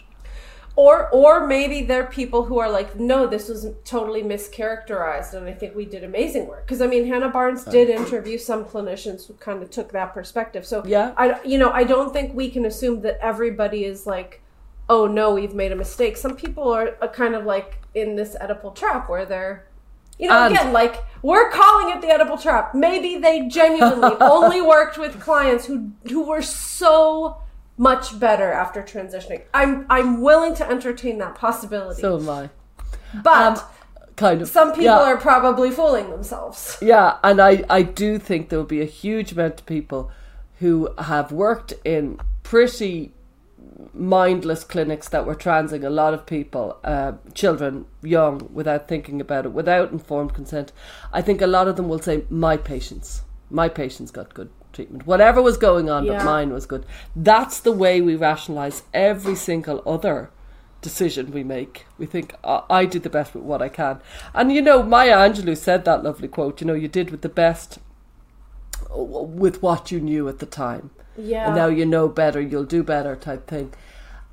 or or maybe they're people who are like no this was totally mischaracterized and i think we did amazing work because i mean hannah barnes did interview some clinicians who kind of took that perspective so Yeah. i you know i don't think we can assume that everybody is like oh no we've made a mistake some people are uh, kind of like in this oedipal trap where they're you know again like we're calling it the Oedipal trap maybe they genuinely only worked with clients who who were so much better after transitioning i'm i'm willing to entertain that possibility So am I. but Um, kind of. some people Yeah. are probably fooling themselves Yeah, and I, I do think there will be a huge amount of people who have worked in pretty mindless clinics that were transing a lot of people, uh, children, young, without thinking about it, without informed consent, I think a lot of them will say, "My patients, my patients got good treatment. Whatever was going on, Yeah. but mine was good." That's the way we rationalise every single other decision we make. We think I, I did the best with what I can, and you know, Maya Angelou said that lovely quote. You know, you did with the best with what you knew at the time Yeah. and now you know better, you'll do better type thing.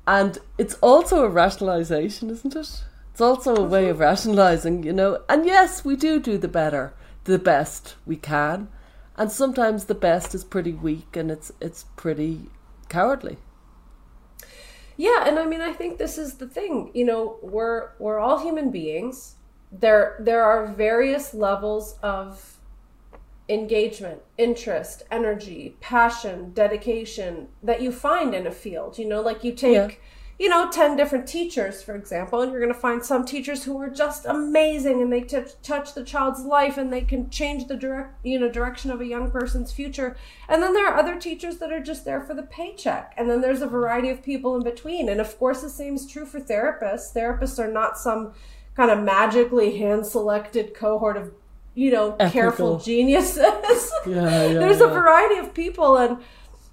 And it's also a rationalization, isn't it? It's also a way of rationalizing, you know. And yes, we do do the better, the best we can, and sometimes the best is pretty weak and it's it's pretty cowardly. Yeah, and I mean I think this is the thing. You know, we're we're all human beings. There there are various levels of engagement, interest, energy, passion, dedication that you find in a field. You know, like you take Yeah. you know 10 different teachers for example and you're going to find some teachers who are just amazing and they t- touch the child's life and they can change the direct you know direction of a young person's future and then there are other teachers that are just there for the paycheck and then there's a variety of people in between and of course the same is true for therapists therapists are not some kind of magically hand selected cohort of you know careful geniuses. Yeah, yeah, there's a variety of people and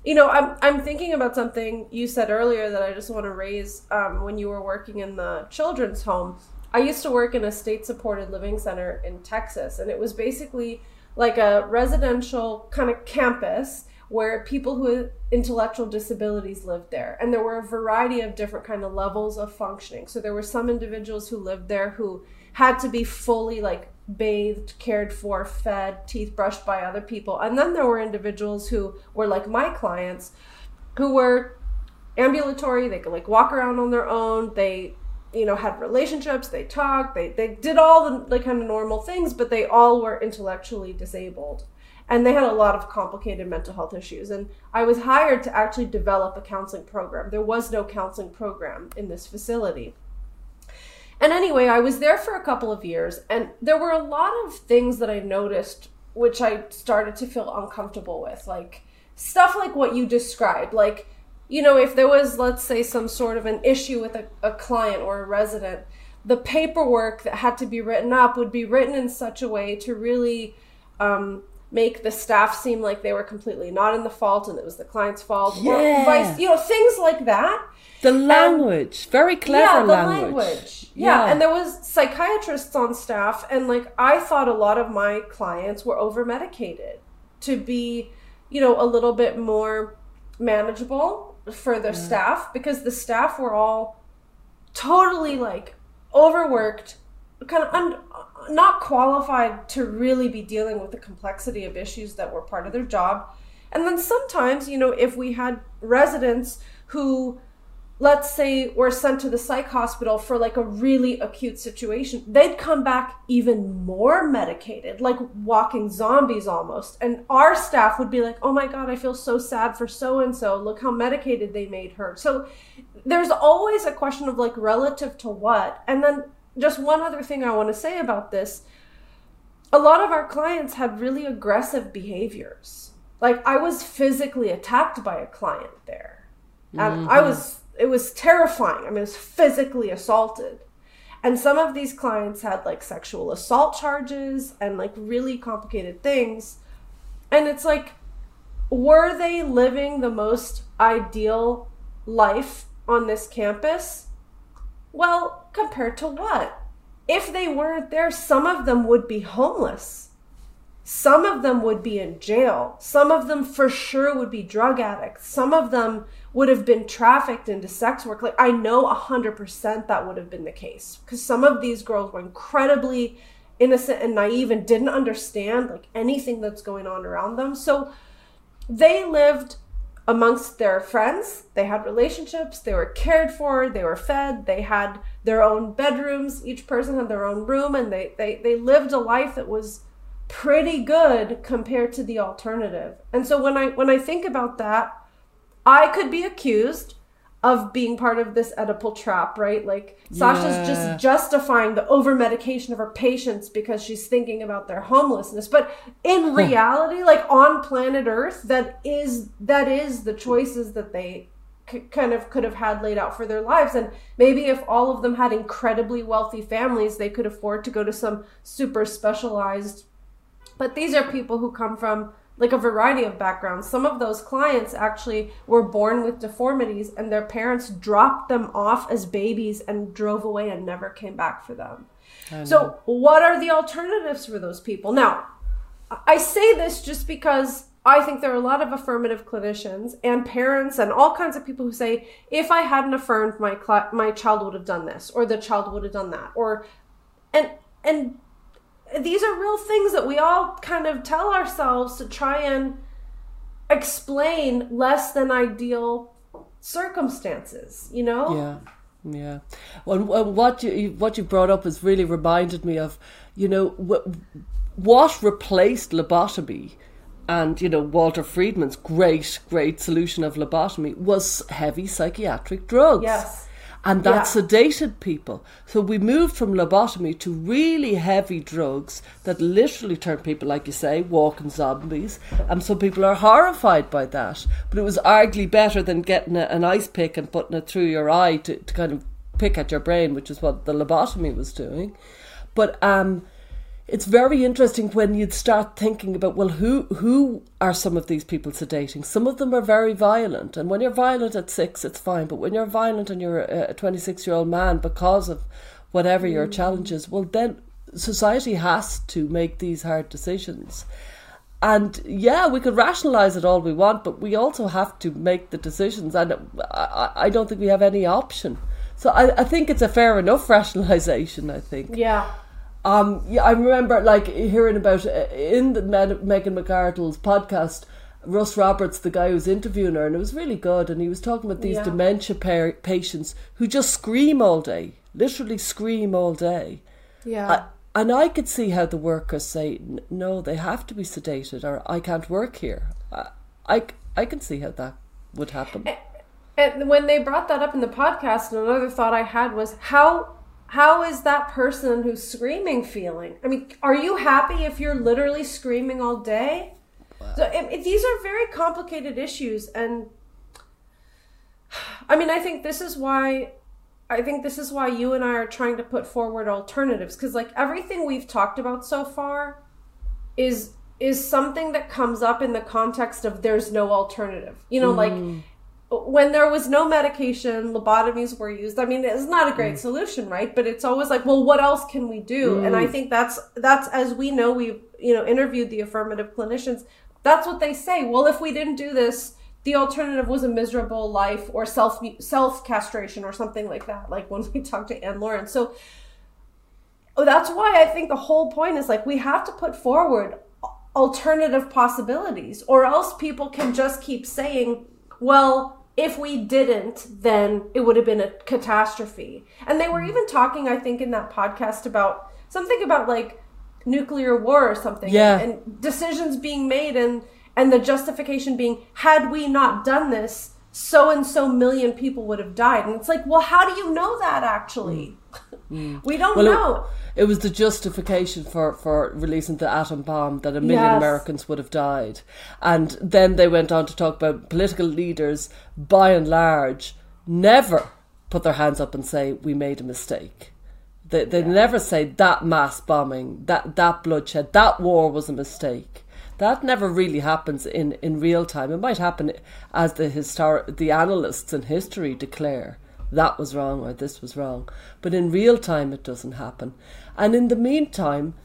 you know i'm i'm thinking about something you said earlier that i just want to raise um, when you were working in the children's home. I used to work in a state supported living center in texas and it was basically like a residential kind of campus where people with intellectual disabilities lived there and there were a variety of different kind of levels of functioning. So there were some individuals who lived there who had to be fully like bathed, cared for, fed, teeth brushed by other people. And then there were individuals who were like my clients who were ambulatory, they could like walk around on their own, they you know had relationships, they talked, they they did all the like kind of normal things, but they all were intellectually disabled. And they had a lot of complicated mental health issues. And I was hired to actually develop a counseling program. There was no counseling program in this facility. And anyway, I was there for a couple of years, and there were a lot of things that I noticed which I started to feel uncomfortable with. Like stuff like what you described. Like, you know, if there was, let's say, some sort of an issue with a, a client or a resident, the paperwork that had to be written up would be written in such a way to really um, make the staff seem like they were completely not in the fault and it was the client's fault. Or Yeah. vice, you know, things like that The language, very clever yeah, the language. Yeah. and there was psychiatrists on staff, and like I thought a lot of my clients were over medicated to be, you know, a little bit more manageable for their staff because the staff were all totally like overworked, kind of un- not qualified to really be dealing with the complexity of issues that were part of their job. And then sometimes, you know, if we had residents who let's say were sent to the psych hospital for like a really acute situation, they'd come back even more medicated, like walking zombies almost. And our staff would be like, oh my God, I feel so sad for so and so. Look how medicated they made her. So there's always a question of like relative to what. And then just one other thing I want to say about this a lot of our clients had really aggressive behaviors. Like I was physically attacked by a client there. And mm-hmm. I was it was terrifying. I mean, I was physically assaulted. And some of these clients had like sexual assault charges and like really complicated things. And it's like, were they living the most ideal life on this campus? Well, compared to what? If they weren't there, some of them would be homeless. Some of them would be in jail. Some of them for sure would be drug addicts. Some of them would have been trafficked into sex work. Like, I know 100% that would have been the case. Because some of these girls were incredibly innocent and naive and didn't understand, like, anything that's going on around them. So they lived amongst their friends. They had relationships. They were cared for. They were fed. They had their own bedrooms. Each person had their own room. And they, they, they lived a life that was pretty good compared to the alternative. And so when I when I think about that, I could be accused of being part of this Oedipal trap, right? Like Sasha's just justifying the over medication of her patients because she's thinking about their homelessness. But in reality, like on planet Earth, that is that is the choices that they c- kind of could have had laid out for their lives. And maybe if all of them had incredibly wealthy families, they could afford to go to some super specialized. But these are people who come from like a variety of backgrounds. Some of those clients actually were born with deformities and their parents dropped them off as babies and drove away and never came back for them. So, what are the alternatives for those people? Now, I say this just because I think there are a lot of affirmative clinicians and parents and all kinds of people who say, if I hadn't affirmed, my cl- my child would have done this, or the child would have done that, or and and these are real things that we all kind of tell ourselves to try and explain less than ideal circumstances. You know? Yeah. Yeah, well, what you what you brought up has really reminded me of, you know, what, what replaced lobotomy, and you know Walter Freeman's great great solution of lobotomy was heavy psychiatric drugs. Yes and that yeah. sedated people. So we moved from lobotomy to really heavy drugs that literally turn people, like you say, walking zombies. And some people are horrified by that. But it was arguably better than getting a, an ice pick and putting it through your eye to, to kind of pick at your brain, which is what the lobotomy was doing. But um, it's very interesting when you'd start thinking about well who who are some of these people sedating? Some of them are very violent and when you're violent at six it's fine but when you're violent and you're a 26 year old man because of whatever your mm. challenges well then society has to make these hard decisions. And yeah we could rationalize it all we want but we also have to make the decisions and i, I don't think we have any option. So I, I think it's a fair enough rationalization i think. Yeah um, yeah, I remember like hearing about uh, in the Megan McArdle's podcast. Russ Roberts, the guy who was interviewing her, and it was really good. And he was talking about these yeah. dementia pa- patients who just scream all day, literally scream all day. Yeah. I, and I could see how the workers say, no, they have to be sedated, or I can't work here. I, I, I can see how that would happen. And when they brought that up in the podcast, another thought I had was how how is that person who's screaming feeling? I mean, are you happy if you're literally screaming all day? Wow. So it, it, these are very complicated issues, and I mean, I think this is why I think this is why you and I are trying to put forward alternatives because, like, everything we've talked about so far is is something that comes up in the context of there's no alternative. You know, mm. like when there was no medication, lobotomies were used. I mean, it's not a great mm. solution, right? But it's always like, well, what else can we do? Mm. And I mm. think that's that's as we know, we've you know interviewed the affirmative clinicians. That's what they say. Well, if we didn't do this, the alternative was a miserable life or self self castration or something like that. Like when we talked to Anne Lawrence. So oh, that's why I think the whole point is like we have to put forward alternative possibilities, or else people can just keep saying well, if we didn't, then it would have been a catastrophe. And they were mm. even talking, I think, in that podcast about something about like nuclear war or something. Yeah. And, decisions being made and and the justification being, had we not done this, so and so million people would have died. And it's like, well, how do you know that actually? Mm. we don't well, know. It, it was the justification for, for releasing the atom bomb that a million yes. Americans would have died. And then they went on to talk about political leaders, by and large, never put their hands up and say, we made a mistake. They, they yeah. never say that mass bombing, that, that bloodshed, that war was a mistake. That never really happens in, in real time. It might happen as the histor- the analysts in history declare that was wrong or this was wrong. But in real time, it doesn't happen. And in the meantime,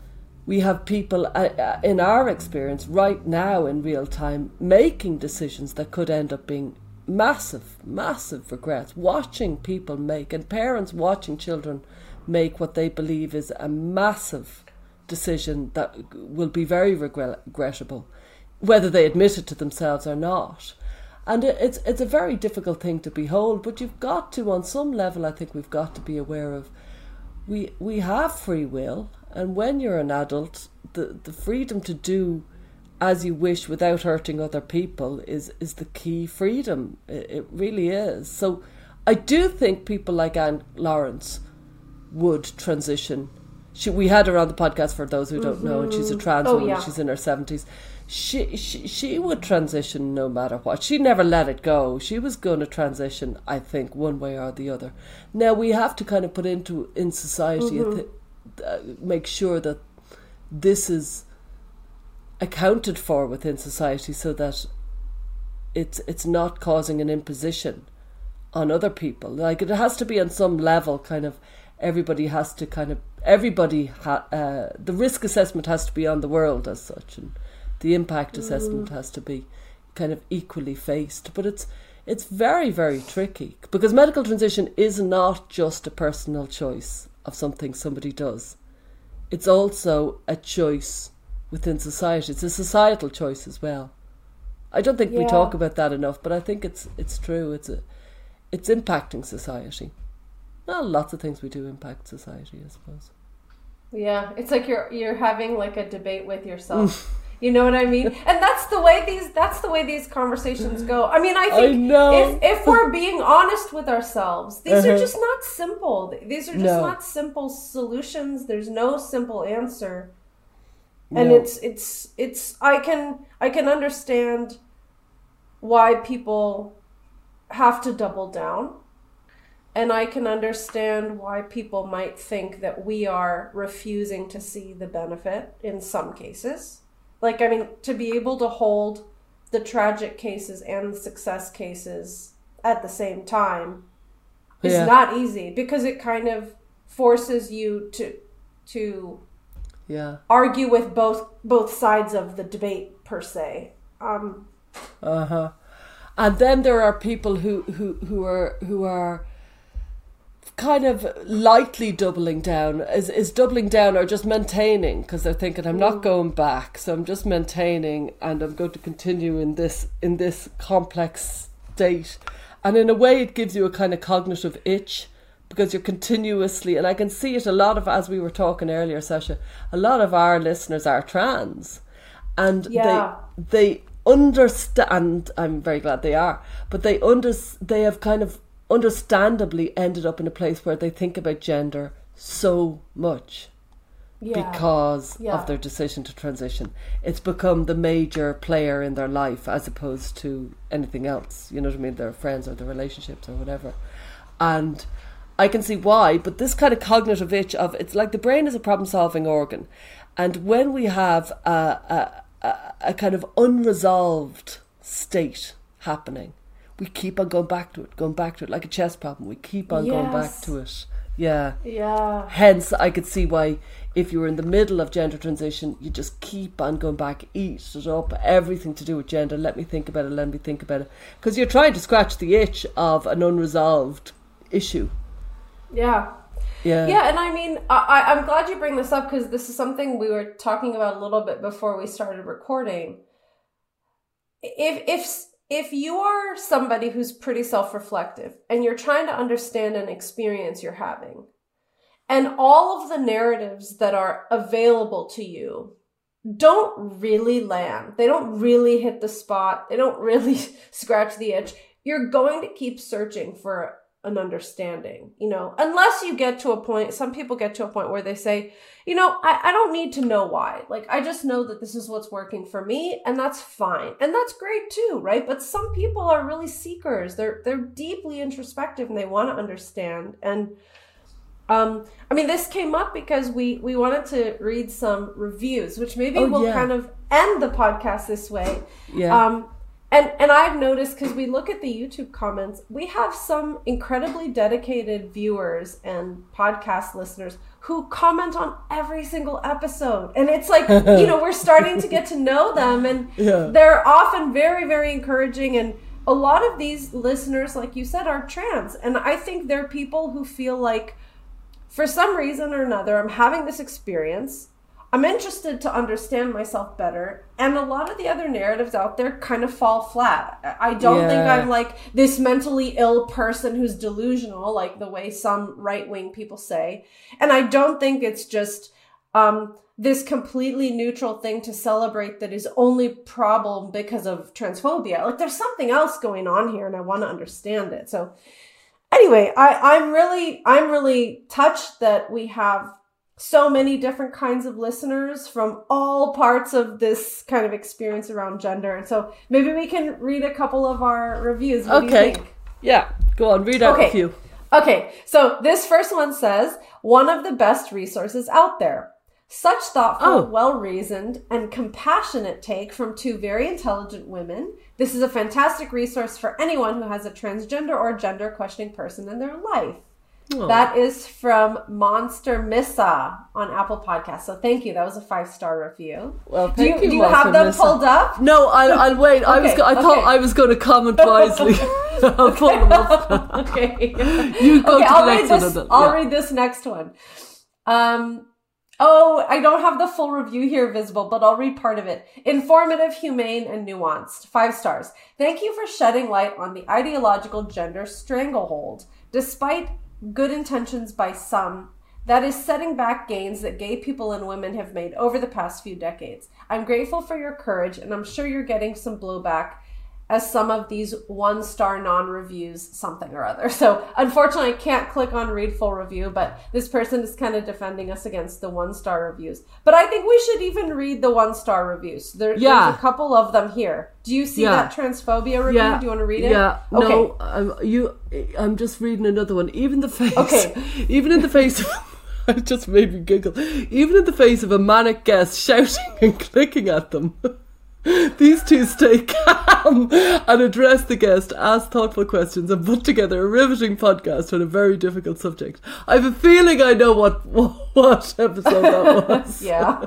we have people uh, uh, in our experience right now in real time making decisions that could end up being massive, massive regrets. Watching people make and parents watching children make what they believe is a massive decision that will be very regrettable, whether they admit it to themselves or not. And it's it's a very difficult thing to behold, but you've got to, on some level, I think we've got to be aware of we we have free will, and when you're an adult, the the freedom to do as you wish without hurting other people is is the key freedom. It, it really is. So, I do think people like Anne Lawrence would transition. She, we had her on the podcast for those who don't mm-hmm. know, and she's a trans oh, woman. Yeah. She's in her seventies. She, she she would transition no matter what. She never let it go. She was going to transition, I think, one way or the other. Now we have to kind of put into in society, mm-hmm. th- uh, make sure that this is accounted for within society, so that it's it's not causing an imposition on other people. Like it has to be on some level, kind of. Everybody has to kind of everybody ha- uh, the risk assessment has to be on the world as such and the impact assessment mm. has to be kind of equally faced. But it's it's very very tricky because medical transition is not just a personal choice of something somebody does. It's also a choice within society. It's a societal choice as well. I don't think yeah. we talk about that enough, but I think it's it's true. It's a it's impacting society. Well, lots of things we do impact society, I suppose. Yeah, it's like you're you're having like a debate with yourself. You know what I mean? And that's the way these that's the way these conversations go. I mean, I think I if if we're being honest with ourselves, these uh-huh. are just not simple. These are just no. not simple solutions. There's no simple answer. And no. it's it's it's I can I can understand why people have to double down. And I can understand why people might think that we are refusing to see the benefit in some cases like, I mean, to be able to hold the tragic cases and the success cases at the same time is yeah. not easy because it kind of forces you to to yeah. argue with both both sides of the debate per se. Um uh-huh. And then there are people who who who are who are kind of lightly doubling down is is doubling down or just maintaining because they're thinking I'm not mm. going back so I'm just maintaining and I'm going to continue in this in this complex state and in a way it gives you a kind of cognitive itch because you're continuously and I can see it a lot of as we were talking earlier Sasha a lot of our listeners are trans and yeah. they they understand I'm very glad they are but they under they have kind of understandably ended up in a place where they think about gender so much yeah. because yeah. of their decision to transition. It's become the major player in their life as opposed to anything else. You know what I mean? Their friends or their relationships or whatever. And I can see why, but this kind of cognitive itch of it's like the brain is a problem solving organ. And when we have a, a, a, a kind of unresolved state happening, we keep on going back to it, going back to it, like a chess problem. We keep on yes. going back to it. Yeah. Yeah. Hence, I could see why if you were in the middle of gender transition, you just keep on going back, eat it up, everything to do with gender. Let me think about it. Let me think about it, because you're trying to scratch the itch of an unresolved issue. Yeah. Yeah. Yeah, and I mean, I, I'm glad you bring this up because this is something we were talking about a little bit before we started recording. If if if you are somebody who's pretty self reflective and you're trying to understand an experience you're having, and all of the narratives that are available to you don't really land, they don't really hit the spot, they don't really scratch the itch, you're going to keep searching for an understanding, you know, unless you get to a point, some people get to a point where they say, you know, I, I don't need to know why. Like, I just know that this is what's working for me and that's fine. And that's great too, right? But some people are really seekers. They're, they're deeply introspective and they want to understand. And, um, I mean, this came up because we, we wanted to read some reviews, which maybe oh, will yeah. kind of end the podcast this way. Yeah. Um, and and I've noticed because we look at the YouTube comments, we have some incredibly dedicated viewers and podcast listeners who comment on every single episode. And it's like, you know, we're starting to get to know them and yeah. they're often very, very encouraging. And a lot of these listeners, like you said, are trans. And I think they're people who feel like, for some reason or another, I'm having this experience. I'm interested to understand myself better. And a lot of the other narratives out there kind of fall flat. I don't yeah. think I'm like this mentally ill person who's delusional, like the way some right wing people say. And I don't think it's just um, this completely neutral thing to celebrate that is only problem because of transphobia. Like there's something else going on here and I want to understand it. So anyway, I, I'm really, I'm really touched that we have so many different kinds of listeners from all parts of this kind of experience around gender. And so maybe we can read a couple of our reviews. What okay. Yeah, go on, read out Okay. a few. Okay, so this first one says, one of the best resources out there. Such thoughtful, Oh. well reasoned, and compassionate take from two very intelligent women. This is a fantastic resource for anyone who has a transgender or gender questioning person in their life. That is from Monster Missa on Apple Podcasts. So thank you. That was a five star review. Well, Do you, thank you, do you have them Missa. pulled up? No, I'll, I'll wait. I was. Go- I thought. I was going to comment wisely. I'll pull them up. okay. You go okay, to the I'll next read one this. and I'll yeah. read this next one. Um. Oh, I don't have the full review here visible, but I'll read part of it. Informative, humane, and nuanced. Five stars. Thank you for shedding light on the ideological gender stranglehold. Despite good intentions by some, that is setting back gains that gay people and women have made over the past few decades. I'm grateful for your courage, and I'm sure you're getting some blowback as some of these one star non reviews something or other. So unfortunately, I can't click on read full review, but this person is kind of defending us against the one star reviews. But I think we should even read the one star reviews. There, Yeah. There's a couple of them here. Do you see Yeah. that transphobia review? Yeah. Do you want to read it? Yeah. Okay. No, I'm you. I'm just reading another one. Even the face. Okay. Even in the face of. It just made me giggle. Even in the face of a manic guest shouting and clicking at them. These two stay calm and address the guest, ask thoughtful questions, and put together a riveting podcast on a very difficult subject. I have a feeling I know what what episode that was. Yeah.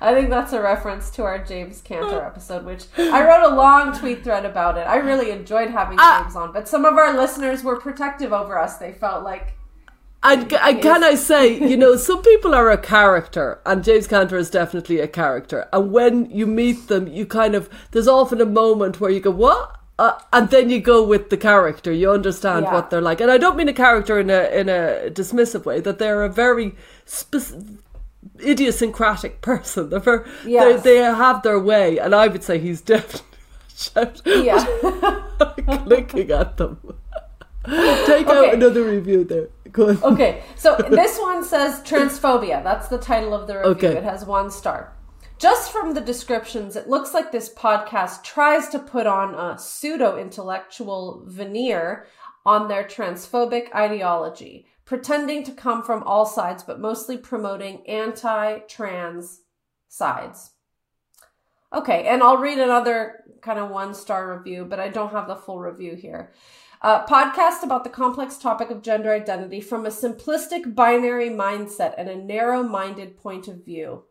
I think that's a reference to our James Cantor episode, which I wrote a long tweet thread about it. I really enjoyed having Ah. James on, but some of our listeners were protective over us. They felt like And, and can I say, you know, some people are a character, and James Cantor is definitely a character. And when you meet them, you kind of, there's often a moment where you go, what? Uh, and then you go with the character. You understand Yeah. what they're like. And I don't mean a character in a in a dismissive way. That they're a very spec- idiosyncratic person. They're very, Yes. they, they have their way, and I would say he's definitely yeah. clicking at them. Take Okay. out another review there. Go on. Okay, so this one says transphobia. That's the title of the review. Okay. It has one star. Just from the descriptions, it looks like this podcast tries to put on a pseudo intellectual veneer on their transphobic ideology, pretending to come from all sides, but mostly promoting anti trans sides. Okay, and I'll read another kind of one star review, but I don't have the full review here. Uh, podcast about the complex topic of gender identity from a simplistic binary mindset and a narrow minded point of view.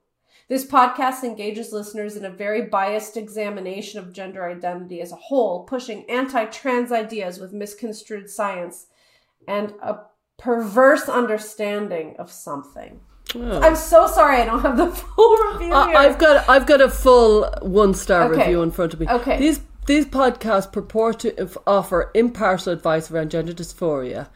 This podcast engages listeners in a very biased examination of gender identity as a whole, pushing anti trans ideas with misconstrued science and a perverse understanding of something. I'm so sorry I don't have the full review I- here. I've got I've got a full one star Okay. review in front of me. Okay. These these podcasts purport to offer impartial advice around gender dysphoria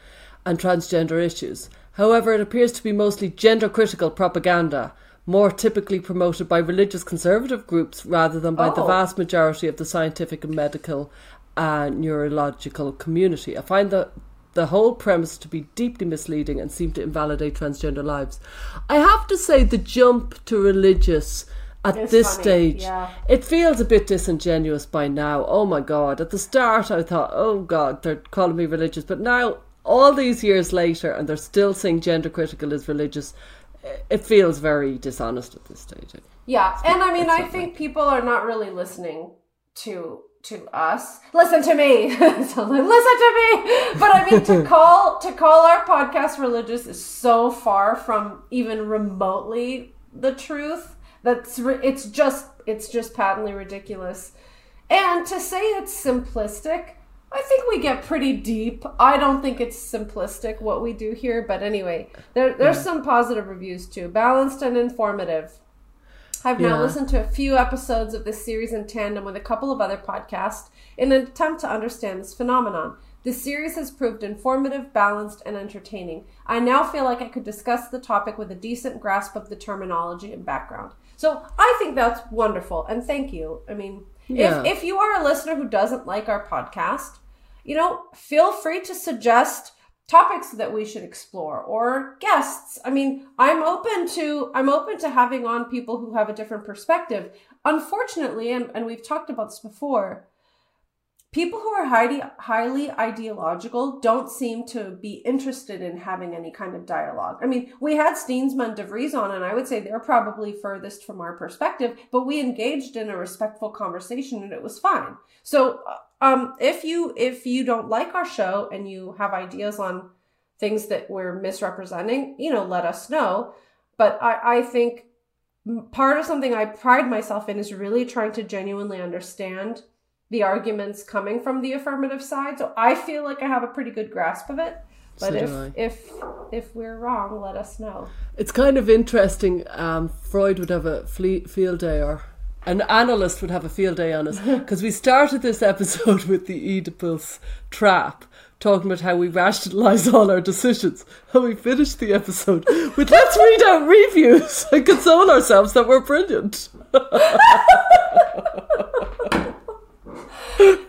and transgender issues. However, it appears to be mostly gender critical propaganda, more typically promoted by religious conservative groups rather than by the Oh. vast majority of the scientific and medical and neurological community. I find the the whole premise to be deeply misleading and seem to invalidate transgender lives. I have to say the jump to religious at It's this funny, stage yeah. it feels a bit disingenuous by now. Oh my god. At the start I thought, oh god, they're calling me religious. But now, all these years later, and they're still saying gender critical is religious, eh, it feels very dishonest at this stage. Yeah, and I mean, I think people are not really listening to to us. Listen to me. so listen to me. But I mean, to call to call our podcast religious is so far from even remotely the truth. That's it's just it's just patently ridiculous. And to say it's simplistic, I think we get pretty deep. I don't think it's simplistic what we do here, but anyway, there, there's some positive reviews too. Balanced and informative. I've now Yeah. listened to a few episodes of this series in tandem with a couple of other podcasts in an attempt to understand this phenomenon. This series has proved informative, balanced, and entertaining. I now feel like I could discuss the topic with a decent grasp of the terminology and background. So I think that's wonderful, and thank you. I mean, Yeah. if, if you are a listener who doesn't like our podcast, you know, feel free to suggest topics that we should explore or guests. I mean, I'm open to I'm open to having on people who have a different perspective. Unfortunately, and, and we've talked about this before, people who are highly highly ideological don't seem to be interested in having any kind of dialogue. I mean, we had Steensma and DeVries on, and I would say they're probably furthest from our perspective, but we engaged in a respectful conversation, and it was fine. So, um, if you if you don't like our show and you have ideas on things that we're misrepresenting, you know, let us know. But I, I think part of something I pride myself in is really trying to genuinely understand the arguments coming from the affirmative side. So I feel like I have a pretty good grasp of it. But so if if if we're wrong, let us know. It's kind of interesting. Um, Freud would have a field day, or an analyst would have a field day on us because we started this episode with the Oedipus trap, talking about how we rationalize all our decisions, and we finished the episode with let's read out reviews and console ourselves that we're brilliant.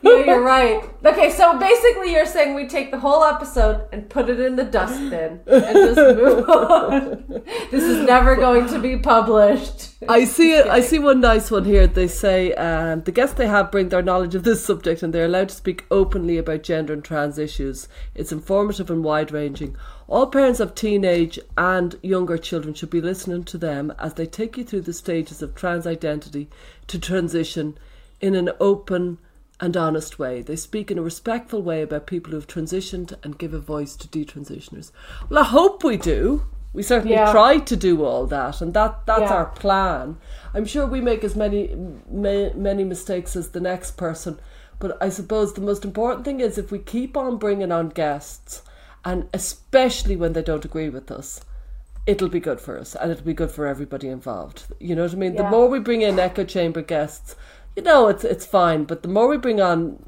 Yeah, you're right. Okay, so basically, you're saying we take the whole episode and put it in the dustbin and just move on. this is never going to be published. I see it. I see one nice one here. They say um, the guests they have bring their knowledge of this subject, and they're allowed to speak openly about gender and trans issues. It's informative and wide ranging. All parents of teenage and younger children should be listening to them as they take you through the stages of trans identity to transition in an open and honest way. They speak in a respectful way about people who've transitioned and give a voice to detransitioners. Well, I hope we do. We certainly yeah. try to do all that, and that that's yeah. our plan. I'm sure we make as many many mistakes as the next person, but I suppose the most important thing is if we keep on bringing on guests, and especially when they don't agree with us, it'll be good for us and it'll be good for everybody involved. You know what I mean? Yeah. The more we bring in echo chamber guests, you know, it's it's fine. But the more we bring on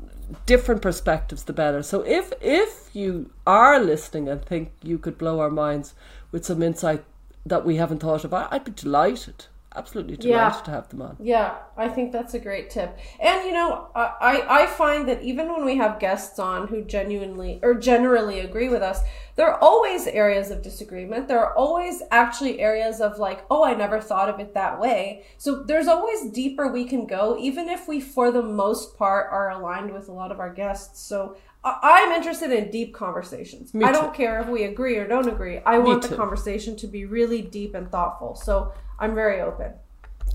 different perspectives, the better. So if if you are listening and think you could blow our minds with some insight that we haven't thought of, I'd be delighted absolutely delighted yeah. to have them on. Yeah, I think that's a great tip. And you know, I I find that even when we have guests on who genuinely or generally agree with us, there are always areas of disagreement. There are always actually areas of like, oh, I never thought of it that way. So there's always deeper we can go, even if we, for the most part, are aligned with a lot of our guests. So I'm interested in deep conversations. Me I don't care if we agree or don't agree. I Me want too. the conversation to be really deep and thoughtful. So I'm very open.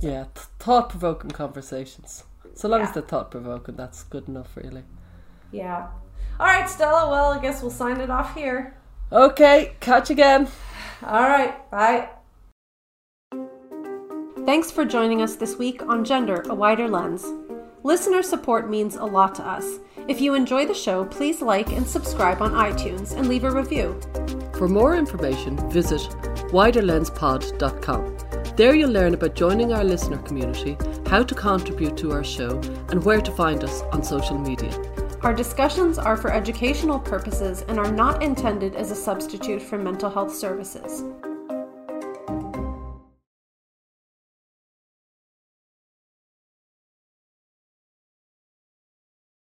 Yeah, thought provoking conversations. So long yeah. as they're thought provoking, that's good enough, really. Yeah. All right, Stella. Well, I guess we'll sign it off here. Okay, catch again. All right, bye. Thanks for joining us this week on Gender, a Wider Lens. Listener support means a lot to us. If you enjoy the show, please like and subscribe on iTunes and leave a review. For more information, visit widerlenspod.com. There you'll learn about joining our listener community, how to contribute to our show, and where to find us on social media. Our discussions are for educational purposes and are not intended as a substitute for mental health services.